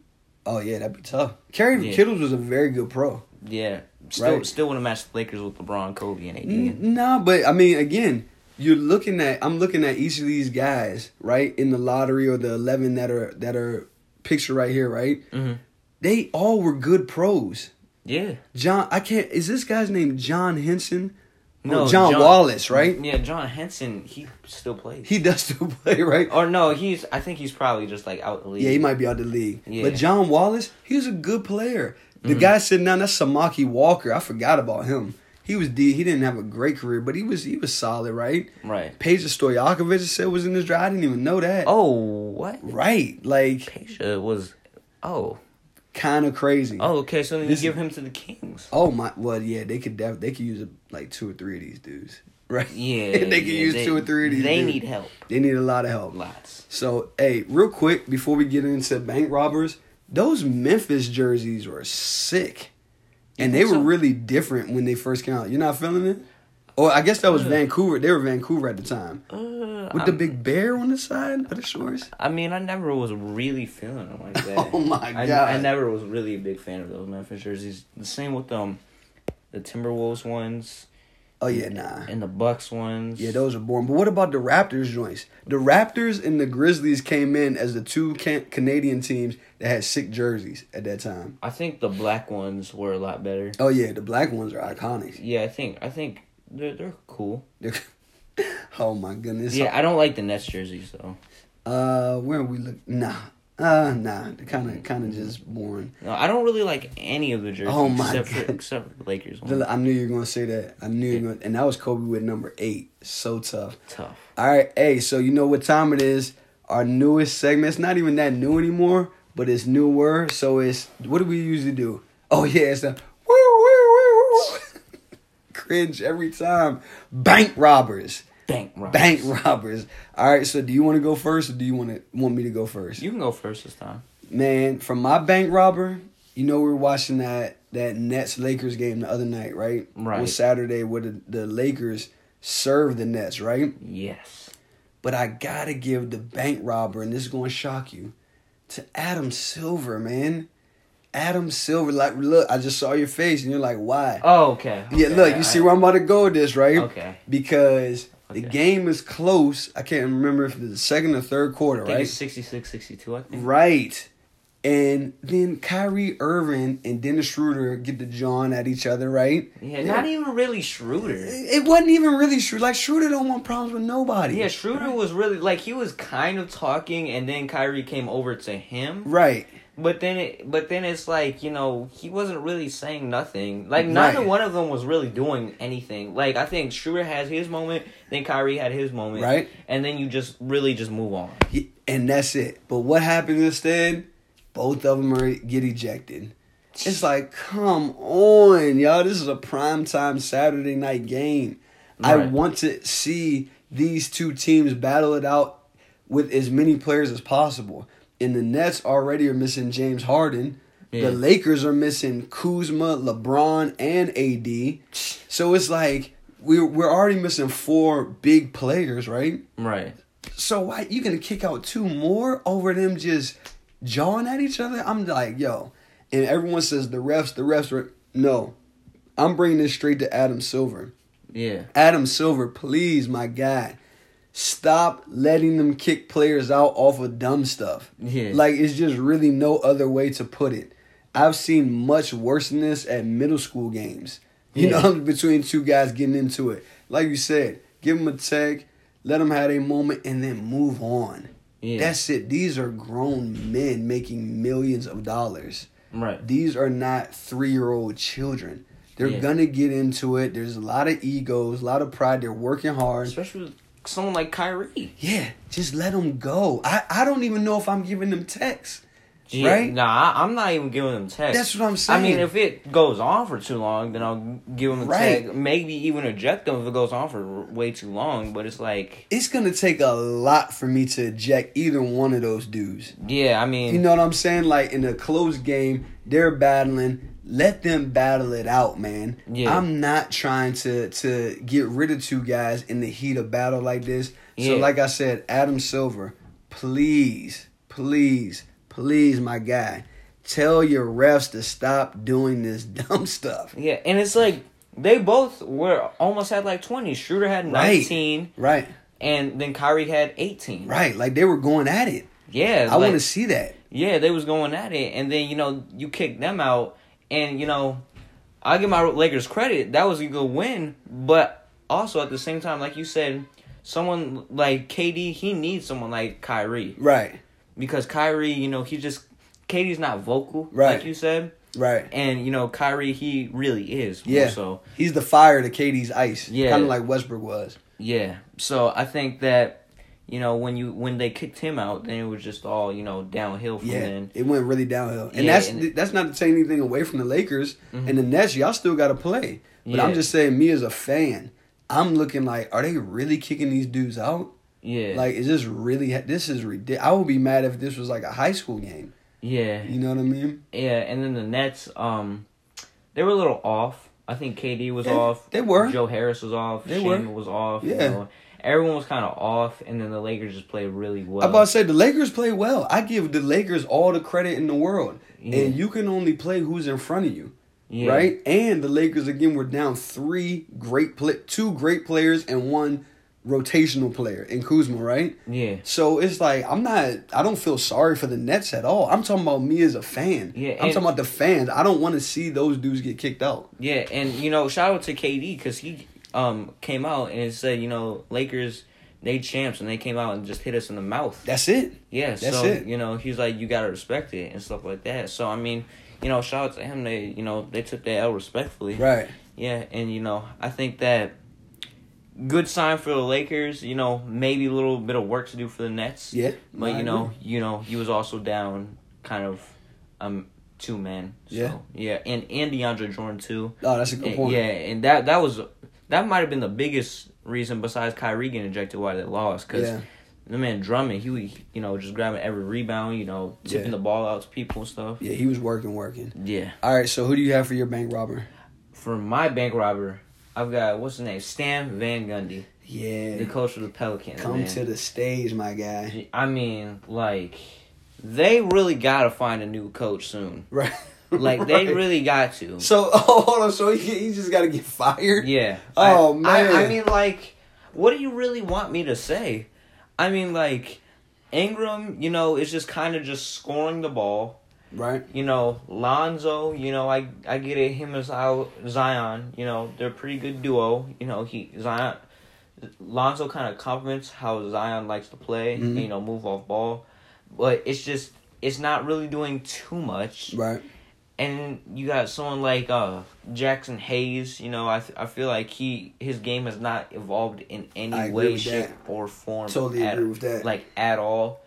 Oh yeah, that'd be tough. Kerry Yeah. Kittles was a very good pro. Yeah. Still Right. still want to match the Lakers with LeBron, Kobe, and AD. N- Nah, but I mean, again, you're looking at. I'm looking at each of these guys right in the lottery or the eleven that are that are pictured right here, right? hmm They all were good pros. Yeah. John, I can't. Is this guy's name John Henson? No, No, John, John- Wallace, right? Yeah, John Henson, he still plays. He does still *laughs* play, right? or no, he's. I think he's probably just like out the league. Yeah, he might be out of the league. Yeah. But John Wallace, he was a good player. The Mhm. guy sitting down, that's Samaki Walker. I forgot about him. He was D. He didn't have a great career, but he was he was solid, right? Right. Peja Stojakovic said was in this draft. I didn't even know that. Oh, what? Right, like Peja was. Oh. kind of crazy. Oh, okay. So then This- you give him to the Kings. Oh my, well yeah, they could def- they could use like two or three of these dudes, *laughs* right? Yeah. *laughs* they could yeah, use they- two or three of these. They dudes. need help. They need a lot of help. Lots. So, hey, real quick before we get into bank robbers, those Memphis jerseys were sick. And they were really different when they first came out. You're not feeling it? Or I guess that was. Vancouver. They were Vancouver at the time. Uh, With the I'm- big bear on the side of the shorts. I mean, I never was really feeling them like *laughs* that. Oh my I, God. I never was really a big fan of those Memphis jerseys. The same with um, the Timberwolves ones Oh yeah, nah. and the Bucks ones. Yeah, those are boring. But what about the Raptors joints? The Raptors and the Grizzlies came in as the two can- Canadian teams that had sick jerseys at that time. I think the black ones were a lot better. Oh yeah, the black ones are iconic. Yeah, I think I think they're they're cool. *laughs* oh my goodness. Yeah, I don't like the Nets jerseys though. Uh, where we look? Nah, uh, nah. Kind of, kind of just boring. No, I don't really like any of the jerseys Oh my except for God. except for the Lakers one. I knew you were gonna say that. I knew you were gonna, and that was Kobe with number eight. So tough. Tough. All right, hey. So you know what time it is? Our newest segment. It's not even that new anymore, but it's newer. So it's what do we usually do? Oh yeah, it's the woo woo woo woo. *laughs* Cringe every time. Bank robbers. Bank robbers. Bank robbers. All right. So do you want to go first, or do you want to want me to go first? You can go first this time. Man, from my bank robber, you know we were watching that that Nets Lakers game the other night, right? Right. Was Saturday where the, the Lakers served the Nets, right? Yes. But I gotta give the bank robber, and this is gonna shock you, to Adam Silver, man. Adam Silver, like look, I just saw your face and you're like, why? Oh, okay. yeah, look, you see where I'm about to go with this, right? Okay. Because the game is close. I can't remember if the second or third quarter, right? it's 66, 62, I think. Right. And then Kyrie Irving and Dennis Schroeder get the John at each other, right? Yeah, not even really Schroeder. It wasn't even really Schroeder. Like Schroeder don't want problems with nobody. Yeah, Schroeder was really like he was kind of talking, and then Kyrie came over to him. Right. But then it, but then it's like you know he wasn't really saying nothing. Like neither Right. one of them was really doing anything. Like I think Schroeder has his moment, then Kyrie had his moment, Right. And then you just really just move on. He- And that's it. But what happens instead? both of them are get ejected. It's like, come on, y'all. This is a prime time Saturday night game. I want to see these two teams battle it out with as many players as possible. And the Nets already are missing James Harden. Yeah. The Lakers are missing Kuzma, LeBron, and AD. So it's like we're we're already missing four big players, right? Right. So why you gonna kick out two more over them just jawing at each other? I'm like, yo, and everyone says the refs, the refs. Re-. No, I'm bringing this straight to Adam Silver. Yeah. Adam Silver, please, my guy, stop letting them kick players out off of dumb stuff. Yeah. Like it's just really no other way to put it. I've seen much worse than this at middle school games. You Yeah. know, *laughs* between two guys getting into it. Like you said, give them a tag, let them have a moment, and then move on. Yeah. That's it. These are grown men making millions of dollars. right. These are not three year old children. They're Yeah. gonna get into it. There's a lot of egos, a lot of pride. They're working hard. Especially with someone like Kyrie. Yeah, just let them go. I, I don't even know if I'm giving them techs. Yeah, Right? Nah, I'm not even giving them tech. That's what I'm saying. I mean, if it goes on for too long, then I'll give them a Right. tag. Maybe even eject them if it goes on for way too long. But it's like, It's gonna take a lot for me to eject either one of those dudes. yeah, I mean, You know what I'm saying? Like in a close game, they're battling. Let them battle it out, man. Yeah. I'm not trying to to get rid of two guys in the heat of battle like this. So, like I said, Adam Silver, please, please, please, my guy, tell your refs to stop doing this *laughs* dumb stuff. yeah, and it's like they both were almost had like 20. Schroeder had Right. 19, Right, and then Kyrie had 18. right. Like they were going at it. Yeah, I like, want to see that. Yeah, they was going at it, and then you know you kick them out, and you know I give my Lakers credit. That was a good win, but also at the same time, like you said, someone like KD, he needs someone like Kyrie Right, because Kyrie, you know, he just KD's not vocal, Right. like you said, right. and you know Kyrie, he really is. Yeah. So He's the fire to KD's ice. Yeah. Kind of like Westbrook was. yeah, so I think that. You know, when you when they kicked him out, then it was just all you know downhill from Yeah, then. it went really downhill, and Yeah, that's and- that's not to take anything away from the Lakers Mhm. and the Nets. Y'all still got to play, but I'm just saying, me as a fan, I'm looking like, are they really kicking these dudes out? Yeah, Like, is this really? This is ridiculous. I would be mad if this was like a high school game. yeah. You know what I mean? Yeah, and then the Nets, um, they were a little off. I think KD was They- off. they were. Joe Harris was off. They were. was off. Yeah. You know, everyone was kind of off, and then the Lakers just played really well. I'm about to say the Lakers play well. I give the Lakers all the credit in the world, Yeah. and you can only play who's in front of you. yeah. right? And the Lakers again were down three great play, two great players and one rotational player in Kuzma, right? Yeah. So it's like I'm not. I don't feel sorry for the Nets at all. I'm talking about me as a fan. Yeah, I'm talking about the fans. I don't want to see those dudes get kicked out. Yeah, and you know, shout out to KD because he um came out and it said, you know, Lakers they champs, and they came out and just hit us in the mouth. That's it. Yeah, That's so it. you know, he's like, you gotta respect it and stuff like that. So I mean, you know, shout out to him. They, you know, they took that L respectfully. Right. Yeah, and you know, I think that good sign for the Lakers. You know, maybe a little bit of work to do for the Nets. Yeah. but you know, you know, he was also down, kind of, um, two men. So, Yeah. yeah, and and DeAndre Jordan too. Oh, that's a good point. yeah, and that that was that might have been the biggest reason besides Kyrie getting ejected why they lost because. Yeah. The man Drummond, he was, you know, just grabbing every rebound, you know, tipping Yeah. the ball out to people and stuff. Yeah, he was working, working. Yeah. All right, so who do you have for your bank robber? For my bank robber, I've got what's his name, Stan Van Gundy. Yeah. the coach of the Pelicans. Come man. to the stage, my guy. I mean, like, they really gotta find a new coach soon. Right. *laughs* *laughs* Like, they really got to. So, *laughs* oh, hold on. So he, he just got to get fired? Yeah. Oh, I, man. I, I mean, like, what do you really want me to say? I mean, like, Ingram, you know, is just kind of just scoring the ball. Right. You know, Lonzo, you know, I I get it. Him as Zion, you know, they're a pretty good duo. You know, he Zion, Lonzo kind of complements how Zion likes to play. Mhm. You know, move off ball, but it's just it's not really doing too much. Right. And you got someone like uh Jaxson Hayes. You know, I th- I feel like he his game has not evolved in any agree way, shape, that. or form. Totally at, agree with that. Like at all.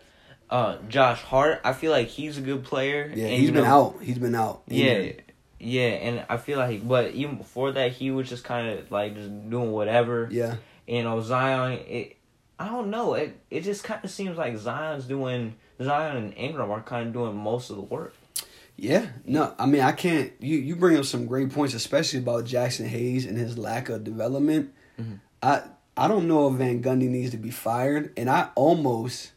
Uh, Josh Hart, I feel like he's a good player. Yeah, and, he's been know, out. He's been out. Yeah, yeah, and I feel like, but even before that, he was just kind of like just doing whatever. Yeah. You know, Zion. It, I don't know. It it just kind of seems like Zion's doing Zion and Ingram are kind of doing most of the work. Yeah, no, I mean I can't. You you bring up some great points, especially about Jaxson Hayes and his lack of development. Mhm. I I don't know if Van Gundy needs to be fired, and I almost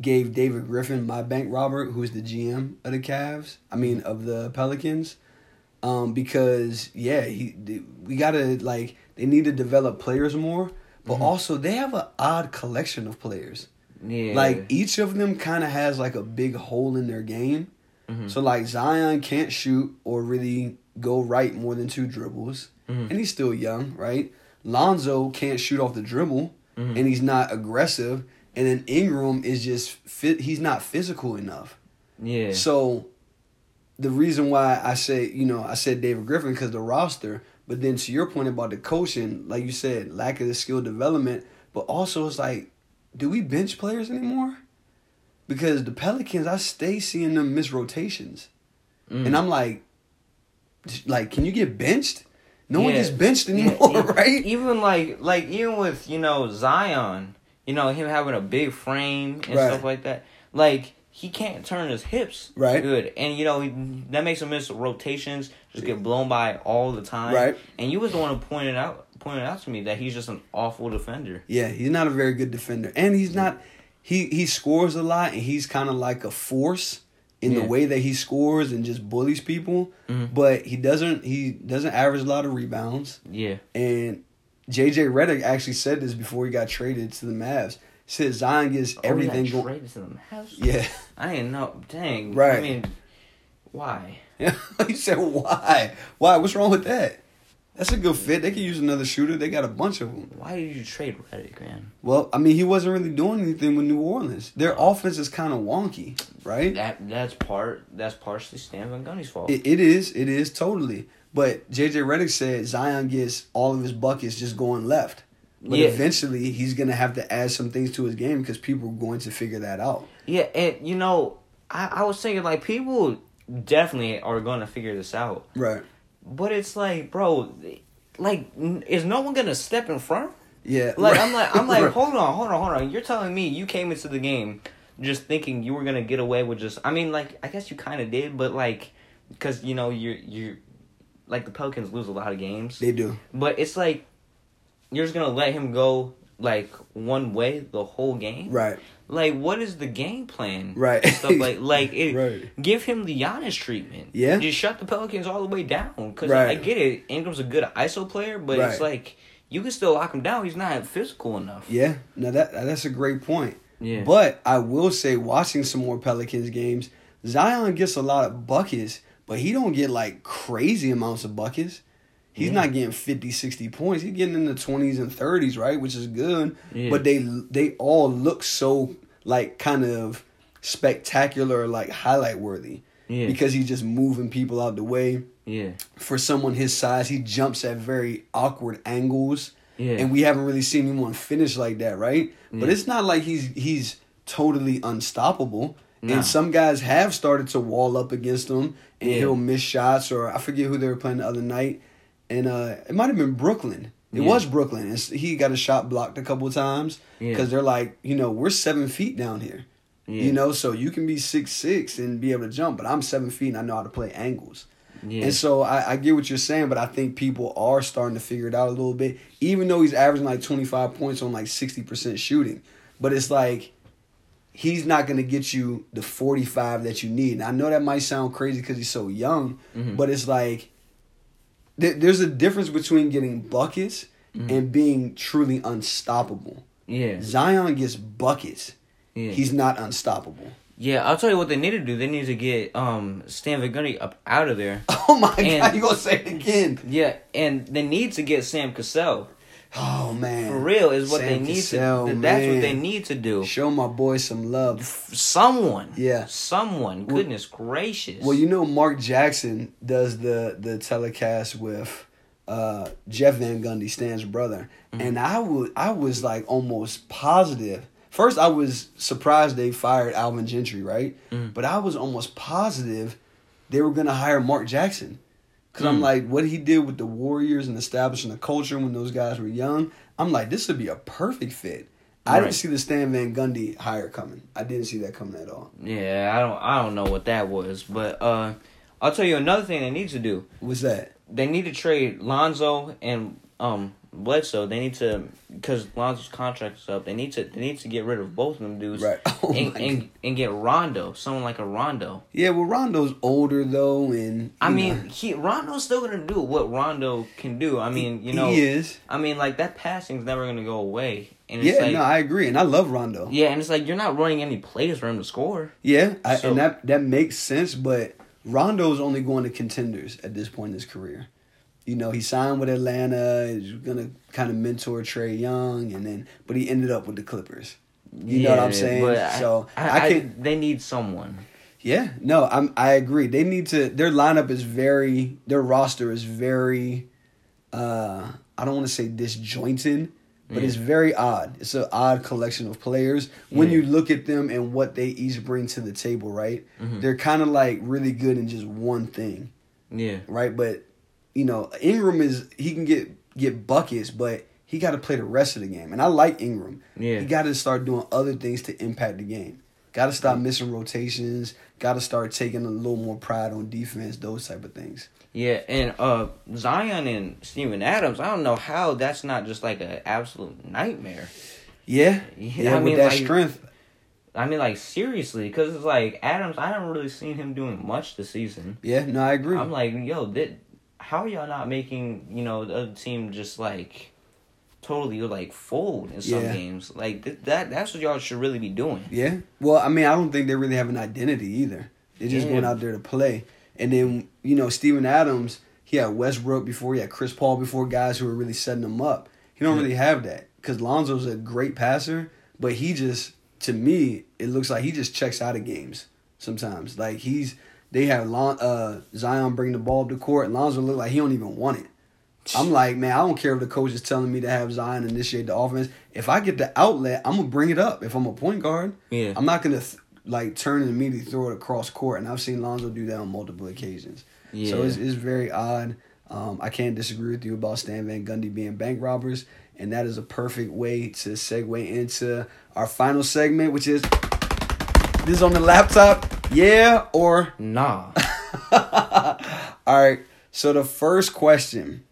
gave David Griffin my bank robber, who's the GM of the Cavs. I mean of the Pelicans, um, because yeah, he we gotta like they need to develop players more, but also they have an odd collection of players. Yeah, Like each of them kind of has like a big hole in their game. Mhm. So like Zion can't shoot or really go right more than two dribbles, Mhm. and he's still young, right? Lonzo can't shoot off the dribble, Mhm. and he's not aggressive. And then Ingram is just fit. He's not physical enough. yeah, So the reason why I say, you know, I said David Griffin because the roster, but then to your point about the coaching, like you said, lack of the skill development, but also it's like, do we bench players anymore? Because the Pelicans, I stay seeing them miss rotations, Mm. and I'm like, like, can you get benched? No one Yeah. gets benched anymore, e- *laughs* right? Even like like even with you know Zion, you know him having a big frame and Right. stuff like that. Like he can't turn his hips Right. good, and you know he, that makes him miss rotations. Just get blown by all the time. Right. And you was the one who pointed out pointed out to me that he's just an awful defender. Yeah, he's not a very good defender, and he's not. He he scores a lot, and he's kind of like a force in Yeah. the way that he scores and just bullies people. Mhm. But he doesn't he doesn't average a lot of rebounds. Yeah. And JJ Redick actually said this before he got traded to the Mavs. He said Zion gets everything oh, he got going. traded to the Mavs. Yeah, I didn't know. Dang. Right. I mean, why? *laughs* he said why? Why? What's wrong with that? That's a good fit. They could use another shooter. They got a bunch of them. Why did you trade Redick, man? Well, I mean, he wasn't really doing anything with New Orleans. Their offense is kind of wonky, right? That that's part. That's partially Stan Van Gundy's fault. It, it is. It is totally. But JJ Redick said Zion gets all of his buckets just going left. But Yeah. eventually, he's gonna have to add some things to his game because people are going to figure that out. Yeah, and you know, I, I was thinking like people definitely are gonna figure this out, Right. But it's like, bro, like, is no one gonna step in front? Yeah. Like, right. I'm like, I'm like, *laughs* Right. hold on, hold on, hold on. You're telling me you came into the game just thinking you were gonna get away with just? I mean, like, I guess you kind of did, but like, because you know, you're you're like the Pelicans lose a lot of games, They do. but it's like you're just gonna let him go like one way the whole game, Right. like what is the game plan Right. And stuff like *laughs* like it, Right. give him the Giannis treatment Yeah. just shut the pelicans all the way down because Right. i get it ingram's a good iso player but it's like you can still lock him down he's not physical enough Yeah. Now that that's a great point. yeah But I will say, watching some more Pelicans games, Zion gets a lot of buckets, but he don't get like crazy amounts of buckets. He's Yeah. not getting 50, 60 points. He's getting in the 20s and 30s, right? Which is good. Yeah. But they they all look so like kind of spectacular, like highlight worthy. yeah Because he's just moving people out the way. yeah For someone his size, he jumps at very awkward angles yeah and we haven't really seen anyone finish like that, right? But it's not like he's he's totally unstoppable. And some guys have started to wall up against him, and Yeah. he'll miss shots. Or I forget who they were playing the other night, and uh, it might have been Brooklyn. It Yeah. was Brooklyn. And he got a shot blocked a couple of times Yeah. because they're like, you know, we're seven feet down here. yeah You know, so you can be six six and be able to jump, but I'm seven feet and I know how to play angles. yeah And so I, I get what you're saying, but I think people are starting to figure it out a little bit. Even though he's averaging like 25 points on like 60% shooting, but it's like he's not going to get you the 45 that you need. And I know that might sound crazy because he's so young, Mhm. but it's like th- there's a difference between getting buckets Mhm. and being truly unstoppable. yeah Zion gets buckets. yeah He's not unstoppable. yeah i'll tell you what they need to do they need to get um stan Van Gundy up out of there *laughs* Oh my And- god, you gonna say it again? yeah and they need to get sam cassell Oh man, for real is what Sam they need Cassell, to that's what they need to do Show my boy some love. someone Yeah. someone Well- goodness gracious Well, you know, Mark Jackson does the the telecast with uh, Jeff Van Gundy, Stan's brother, Mm-hmm. and I would I was like almost positive. first I was surprised they fired Alvin Gentry, right? Mm. But I was almost positive they were gonna hire Mark Jackson. Cause I'm Mm. like, what he did with the Warriors and establishing the culture when those guys were young, I'm like, this would be a perfect fit. I Right. didn't see the Stan Van Gundy hire coming. I didn't see that coming at all. Yeah, I don't I don't know what that was, but uh, I'll tell you another thing they need to do. What's that? They need to trade Lonzo and um Bledsoe. They need to because Lonzo's contract is up. They need to they need to get rid of both of them dudes. Right. *laughs* Oh and, and, and get Rondo, someone like a Rondo. Yeah, well, Rondo's older though, and I mean, know, he Rondo's still gonna do what Rondo can do. I mean, you know, he is. I mean, like that passing's never gonna go away. And it's Yeah, like, no, I agree, and I love Rondo. yeah, and it's like you're not running any plays for him to score. Yeah, I, So- and that that makes sense. But Rondo's only going to contenders at this point in his career. You know, he signed with Atlanta. He's gonna kind of mentor Trae Young, and then but he ended up with the Clippers. You know what I'm saying? so I, I, I, can. they need someone. Yeah, no, I'm. I agree. They need to. Their lineup is very. Their roster is very. uh I don't want to say disjointed, but Yeah. it's very odd. It's an odd collection of players when Yeah. you look at them and what they each bring to the table. Right? Mhm. They're kind of like really good in just one thing, Yeah, right? But you know, Ingram is he can get get buckets, but he got to play the rest of the game. And I like Ingram. yeah. He got to start doing other things to impact the game. Got to stop missing rotations. Got to start taking a little more pride on defense. Those type of things. Yeah, and uh Zion and Steven Adams, I don't know how that's not just like an absolute nightmare. Yeah, Yeah. I with mean, that like- strength, I mean, like seriously, because it's like Adams. I haven't really seen him doing much this season. yeah. No, I agree. I'm like, yo, that, how are y'all not making you know the other team just like totally like fold in some Yeah. games? Like th- that. That's what y'all should really be doing. yeah. Well, I mean, I don't think they really have an identity either. They're just Yeah. going out there to play. And then you know, Steven Adams. He had Westbrook before. He had Chris Paul before. Guys who were really setting him up. He don't really have that because Lonzo's a great passer, but he just to me it looks like he just checks out of games sometimes. Like he's they have Lon, uh, Zion bring the ball up the court, and Lonzo look like he don't even want it. I'm like, man, I don't care if the coach is telling me to have Zion initiate the offense. If I get the outlet, I'm gonna bring it up. If I'm a point guard, Yeah. I'm not gonna th- like turn and immediately throw it across court. And I've seen Lonzo do that on multiple occasions. Yeah. So it's, it's very odd. Um, I can't disagree with you about Stan Van Gundy being bank robbers, and that is a perfect way to segue into our final segment, which is this is on the laptop, yeah or Nah. *laughs* all right. So the first question,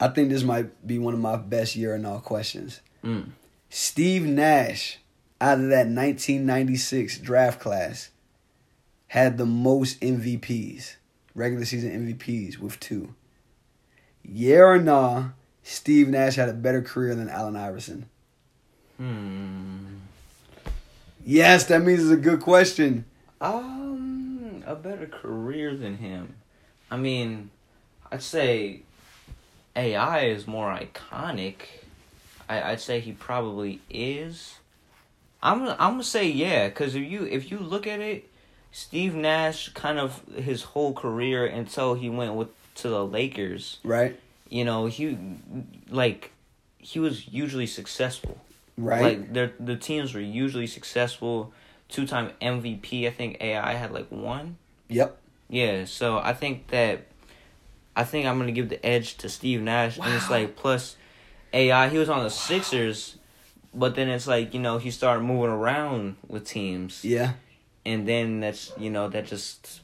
I think this might be one of my best yeah or nah questions. Mm. Steve Nash, out of that 1996 draft class, had the most MVPs, regular season MVPs, with two. Yeah or nah? Steve Nash had a better career than Allen Iverson. Hmm. Yes, that means it's a good question. Um, a better career than him. I mean, I'd say AI is more iconic. I, I'd say he probably is. I'm I'm gonna say yeah, cause if you if you look at it, Steve Nash kind of his whole career until he went with to the Lakers. Right? You know he like he was usually successful. Right. Like their the teams were usually successful. Two time MVP. I think AI had like one. yep. Yeah, so I think that I think I'm gonna give the edge to Steve Nash, and it's like plus AI. He was on the Sixers, but then it's like you know he started moving around with teams, Yeah. and then that's you know that just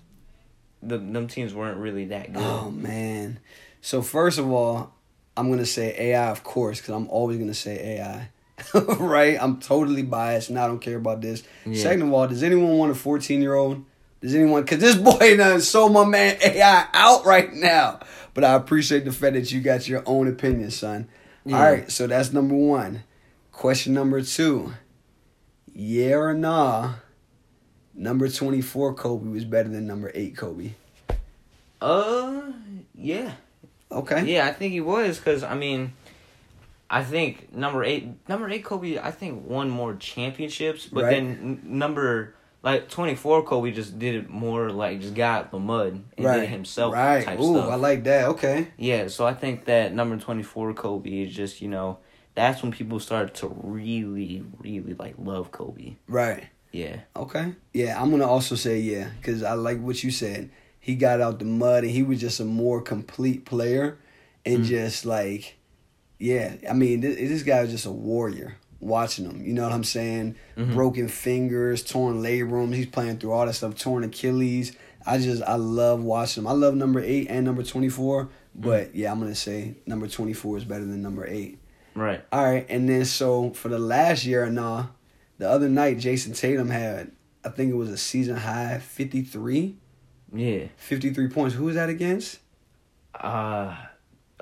the them teams weren't really that good. Oh man. So first of all, I'm gonna say AI, of course, because I'm always gonna say AI. *laughs* right? I'm totally biased, and I don't care about this. Yeah. Second of all, does anyone want a 14 year old? Does anyone? Because this boy *laughs* done sold my man AI out right now. But I appreciate the fact that you got your own opinion, son. Yeah. All right, so that's number one. Question number two. Yeah or nah? Number 24 Kobe was better than number 8 Kobe. Uh, yeah, Okay. yeah, I think he was because I mean, I think number eight, number eight Kobe, I think won more championships, but Right. then n- number like twenty four Kobe just did it more like just got the mud and right. did it himself Right. type Ooh, stuff. I like that. Okay. yeah, so I think that number twenty four Kobe is just you know that's when people started to really, really like love Kobe. Right. Yeah. Okay. Yeah, I'm gonna also say yeah because I like what you said. He got out the mud and he was just a more complete player, and Mhm. just like, yeah. I mean, this, this guy was just a warrior. Watching him, you know what I'm saying? Mhm. Broken fingers, torn labrums. He's playing through all that stuff. Torn Achilles. I just I love watching him. I love number eight and number twenty four. But yeah, I'm gonna say number twenty four is better than number eight. Right. All right, and then so for the last year, and nah, the other night Jayson Tatum had, I think it was a season high 53, Yeah. 53 points. Who was that against? Uh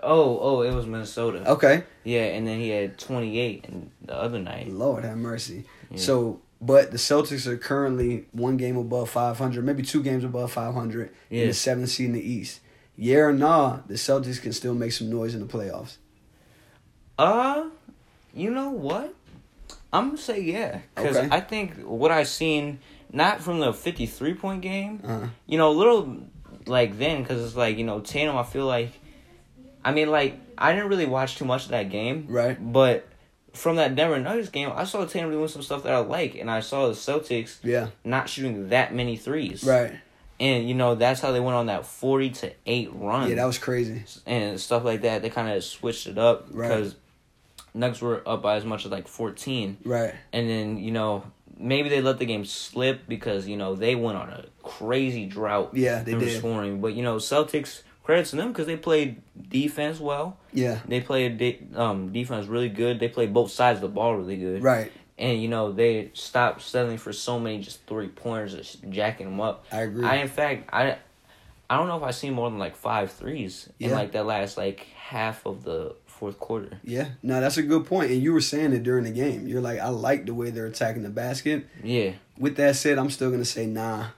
oh, oh, it was Minnesota. Okay, Yeah, and then he had 28 in the other night. Lord have mercy. Yeah. So, but the Celtics are currently one game above 500, maybe two games above 500 in Yeah. the seventh seed in the East. Yeah or nah, the Celtics can still make some noise in the playoffs. Uh, you know what? I'm gonna say yeah, because Okay. I think what I've seen, not from the 53 point game, Uh, you know, a little like then, because it's like you know Tatum. I feel like, I mean, like I didn't really watch too much of that game, right. but from that Denver Nuggets game, I saw Tatum doing some stuff that I like, and I saw the Celtics Yeah. not shooting that many threes, Right. And you know that's how they went on that 40 to eight run, Yeah, that was crazy. and stuff like that. They kind of switched it up Right. because Nuggets were up by as much as like 14. Right. And then, you know, maybe they let the game slip because, you know, they went on a crazy drought Yeah, they did. scoring. But, you know, Celtics, credit to them because they played defense well. Yeah. They played de- um, defense really good. They played both sides of the ball really good. Right. And, you know, they stopped settling for so many just three pointers, jacking them up. I agree. I, in fact, I. I don't know if I seen more than like five threes in like that last like half of the fourth quarter. Yeah, no, that's a good point. And you were saying it during the game. You're like, I like the way they're attacking the basket. Yeah, With that said, I'm still gonna say nah,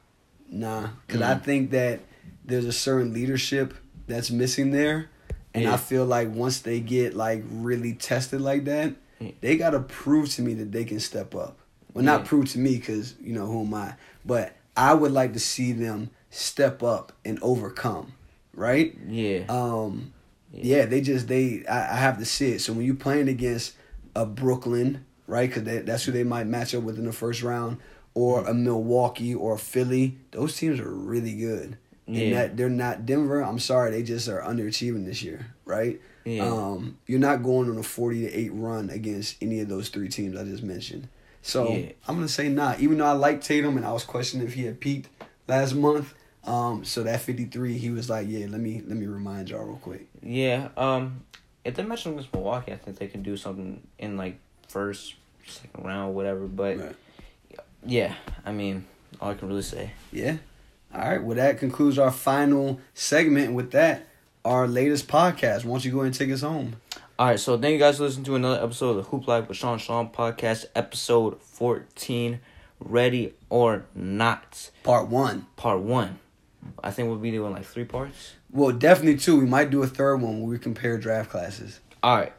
nah, because I Mm. think that there's a certain leadership that's missing there, and Yeah. I feel like once they get like really tested like that, Yeah. they gotta prove to me that they can step up. Well, not Yeah. prove to me because you know who am I, but I would like to see them step up and overcome. Right? yeah, Um, Yeah. yeah. they just they I, I have to see it. So when you're playing against a Brooklyn, right? Because that's who they might match up with in the first round, or a Milwaukee or a Philly. Those teams are really good. And Yeah. that they're not Denver. I'm sorry, they just are underachieving this year, right? yeah. Um, you're not going on a 40 to eight run against any of those three teams I just mentioned. So Yeah. I'm gonna say not. Even though I like Tatum and I was questioning if he had peaked last month. Um, so that 53, he was like, yeah, let me let me remind y'all real quick. Yeah, um, if they match against Milwaukee, I think they can do something in like first, second round, whatever. But Right. yeah, I mean, all I can really say. Yeah. All right. Well, that concludes our final segment. And with that, our latest podcast. Why don't you go ahead and take us home? All right, so thank you guys for listening to another episode of the Hoop Life with Shaun Shaun podcast, episode fourteen, ready or not, Part one. part one. I think we'll be doing like three parts. Well, definitely two. We might do a third one where we compare draft classes. All right.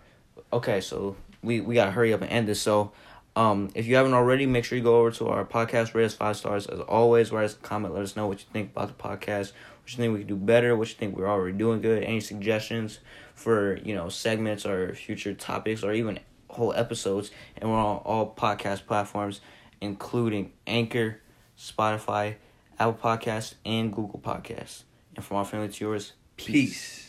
Okay, so we we gotta hurry up and end this. So, um, if you haven't already, make sure you go over to our podcast, rate us five stars as always. Write us a comment, let us know what you think about the podcast, what you think we could do better, what you think we're already doing good, any suggestions for you know segments or future topics or even whole episodes. And we're on all podcast platforms, including Anchor, Spotify, Apple Podcasts, and Google Podcasts. And from our family to yours, peace. Peace.